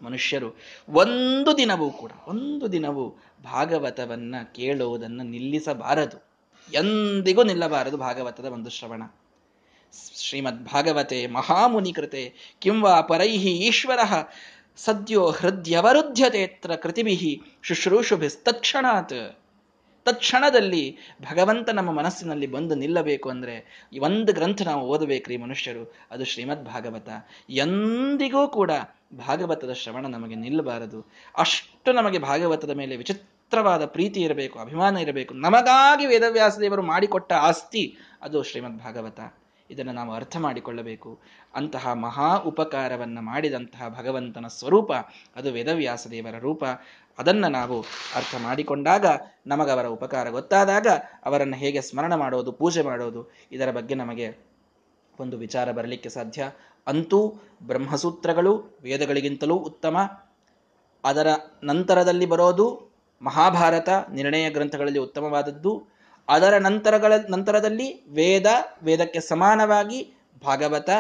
ಮನುಷ್ಯರು ಒಂದು ದಿನವೂ ಕೂಡ, ಒಂದು ದಿನವೂ ಭಾಗವತವನ್ನ ಕೇಳುವುದನ್ನು ನಿಲ್ಲಿಸಬಾರದು. ಎಂದಿಗೂ ನಿಲ್ಲಬಾರದು ಭಾಗವತದ ಒಂದು ಶ್ರವಣ. ಶ್ರೀಮದ್ ಭಾಗವತೆ ಮಹಾಮುನಿ ಕೃತೆ ಕಿಂವಾ ಪರೈಹಿ ಈಶ್ವರ ಸದ್ಯೋ ಹೃದಯವರುಧ್ಯತೆತ್ರ ಕೃತಿಭಿ ಶುಶ್ರೂಷುಭಿಸ್ತಕ್ಷಣಾತ್ ತತ್ಕ್ಷಣದಲ್ಲಿ ಭಗವಂತ ನಮ್ಮ ಮನಸ್ಸಿನಲ್ಲಿ ಬಂದು ನಿಲ್ಲಬೇಕು ಅಂದರೆ ಒಂದು ಗ್ರಂಥ ನಾವು ಓದಬೇಕ್ರಿ ಮನುಷ್ಯರು. ಅದು ಶ್ರೀಮದ್ ಭಾಗವತ ಎಂದಿಗೂ ಕೂಡ ಭಾಗವತದ ಶ್ರವಣ ನಮಗೆ ನಿಲ್ಲಬಾರದು. ಅಷ್ಟು ನಮಗೆ ಭಾಗವತದ ಮೇಲೆ ವಿಚಿತ್ರವಾದ ಪ್ರೀತಿ ಇರಬೇಕು, ಅಭಿಮಾನ ಇರಬೇಕು. ನಮಗಾಗಿ ವೇದವ್ಯಾಸ ದೇವರು ಮಾಡಿಕೊಟ್ಟ ಆಸ್ತಿ ಅದು ಶ್ರೀಮದ್ ಭಾಗವತ ಇದನ್ನು ನಾವು ಅರ್ಥ ಮಾಡಿಕೊಳ್ಳಬೇಕು. ಅಂತಹ ಮಹಾ ಉಪಕಾರವನ್ನು ಮಾಡಿದಂತಹ ಭಗವಂತನ ಸ್ವರೂಪ ಅದು ವೇದವ್ಯಾಸ ದೇವರ ರೂಪ. ಅದನ್ನು ನಾವು ಅರ್ಥ ಮಾಡಿಕೊಂಡಾಗ ನಮಗವರ ಉಪಕಾರ ಗೊತ್ತಾದಾಗ ಅವರನ್ನು ಹೇಗೆ ಸ್ಮರಣ ಮಾಡೋದು, ಪೂಜೆ ಮಾಡೋದು, ಇದರ ಬಗ್ಗೆ ನಮಗೆ ಒಂದು ವಿಚಾರ ಬರಲಿಕ್ಕೆ ಸಾಧ್ಯ. ಅಂತೂ ಬ್ರಹ್ಮಸೂತ್ರಗಳು ವೇದಗಳಿಗಿಂತಲೂ ಉತ್ತಮ. ಅದರ ನಂತರದಲ್ಲಿ ಬರೋದು ಮಹಾಭಾರತ ನಿರ್ಣಯ ಗ್ರಂಥಗಳಲ್ಲಿ ಉತ್ತಮವಾದದ್ದು. ಅದರ ನಂತರಗಳ, ನಂತರದಲ್ಲಿ ವೇದ, ವೇದಕ್ಕೆ ಸಮಾನವಾಗಿ ಭಾಗವತ,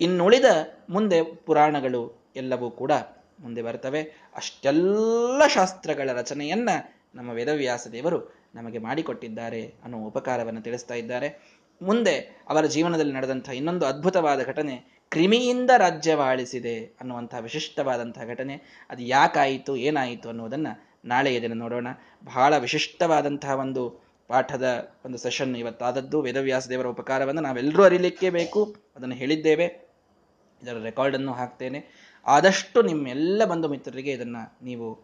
ಇನ್ನುಳಿದ ಮುಂದೆ ಪುರಾಣಗಳು ಎಲ್ಲವೂ ಕೂಡ ಮುಂದೆ ಬರ್ತವೆ. ಅಷ್ಟೆಲ್ಲ ಶಾಸ್ತ್ರಗಳ ರಚನೆಯನ್ನ ನಮ್ಮ ವೇದವ್ಯಾಸ ದೇವರು ನಮಗೆ ಮಾಡಿಕೊಟ್ಟಿದ್ದಾರೆ ಅನ್ನೋ ಉಪಕಾರವನ್ನು ತಿಳಿಸ್ತಾ ಇದ್ದಾರೆ. ಮುಂದೆ ಅವರ ಜೀವನದಲ್ಲಿ ನಡೆದಂತಹ ಇನ್ನೊಂದು ಅದ್ಭುತವಾದ ಘಟನೆ ಕ್ರಿಮಿಯಿಂದ ರಾಜ್ಯವಾಳಿಸಿದೆ ಅನ್ನುವಂತಹ ವಿಶಿಷ್ಟವಾದಂತಹ ಘಟನೆ. ಅದು ಯಾಕಾಯಿತು, ಏನಾಯಿತು ಅನ್ನುವುದನ್ನು ನಾಳೆಯ ದಿನ ನೋಡೋಣ. ಬಹಳ ವಿಶಿಷ್ಟವಾದಂತಹ ಒಂದು ಪಾಠದ ಒಂದು ಸೆಷನ್ ಇವತ್ತಾದದ್ದು. ವೇದವ್ಯಾಸ ದೇವರ ಉಪಕಾರವನ್ನು ನಾವೆಲ್ಲರೂ ಅರಿಲಿಕ್ಕೆ ಬೇಕು. ಅದನ್ನು ಹೇಳಿದ್ದೇವೆ. ಇದರ ರೆಕಾರ್ಡನ್ನು ಹಾಕ್ತೇನೆ. ಆದಷ್ಟು ನಿಮ್ಮೆಲ್ಲ ಬಂಧು ಮಿತ್ರರಿಗೆ ಇದನ್ನು ನೀವು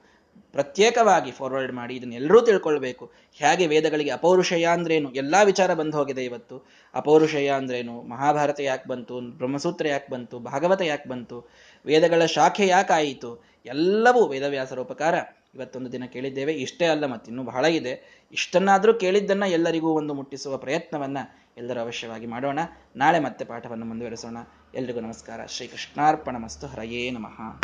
ಪ್ರತ್ಯೇಕವಾಗಿ ಫಾರ್ವರ್ಡ್ ಮಾಡಿ ಇದನ್ನೆಲ್ಲರೂ ತಿಳ್ಕೊಳ್ಬೇಕು. ಹೇಗೆ ವೇದಗಳಿಗೆ ಅಪೌರುಷಯ ಅಂದ್ರೇನು? ಎಲ್ಲ ವಿಚಾರ ಬಂದು ಹೋಗಿದೆ ಇವತ್ತು. ಅಪೌರುಷಯ ಅಂದ್ರೇನು? ಮಹಾಭಾರತ ಯಾಕೆ ಬಂತು? ಬ್ರಹ್ಮಸೂತ್ರ ಯಾಕೆ ಬಂತು? ಭಾಗವತ ಯಾಕೆ ಬಂತು? ವೇದಗಳ ಶಾಖೆ ಯಾಕಾಯಿತು? ಎಲ್ಲವೂ ವೇದವ್ಯಾಸರ ಉಪಕಾರ. ಇವತ್ತೊಂದು ದಿನ ಕೇಳಿದ್ದೇವೆ. ಇಷ್ಟೇ ಅಲ್ಲ, ಮತ್ತಿನ್ನೂ ಬಹಳ ಇದೆ. ಇಷ್ಟನ್ನಾದರೂ ಕೇಳಿದ್ದನ್ನ ಎಲ್ಲರಿಗೂ ಒಂದು ಮುಟ್ಟಿಸುವ ಪ್ರಯತ್ನವನ್ನ ಎಲ್ಲರೂ ಅವಶ್ಯವಾಗಿ ಮಾಡೋಣ. ನಾಳೆ ಮತ್ತೆ ಪಾಠವನ್ನು ಮುಂದುವರೆಸೋಣ. ಎಲ್ರಿಗೂ ನಮಸ್ಕಾರ. ಶ್ರೀ ಕೃಷ್ಣಾರ್ಪಣ ಮಸ್ತು. ಹರಯೇ ನಮಃ.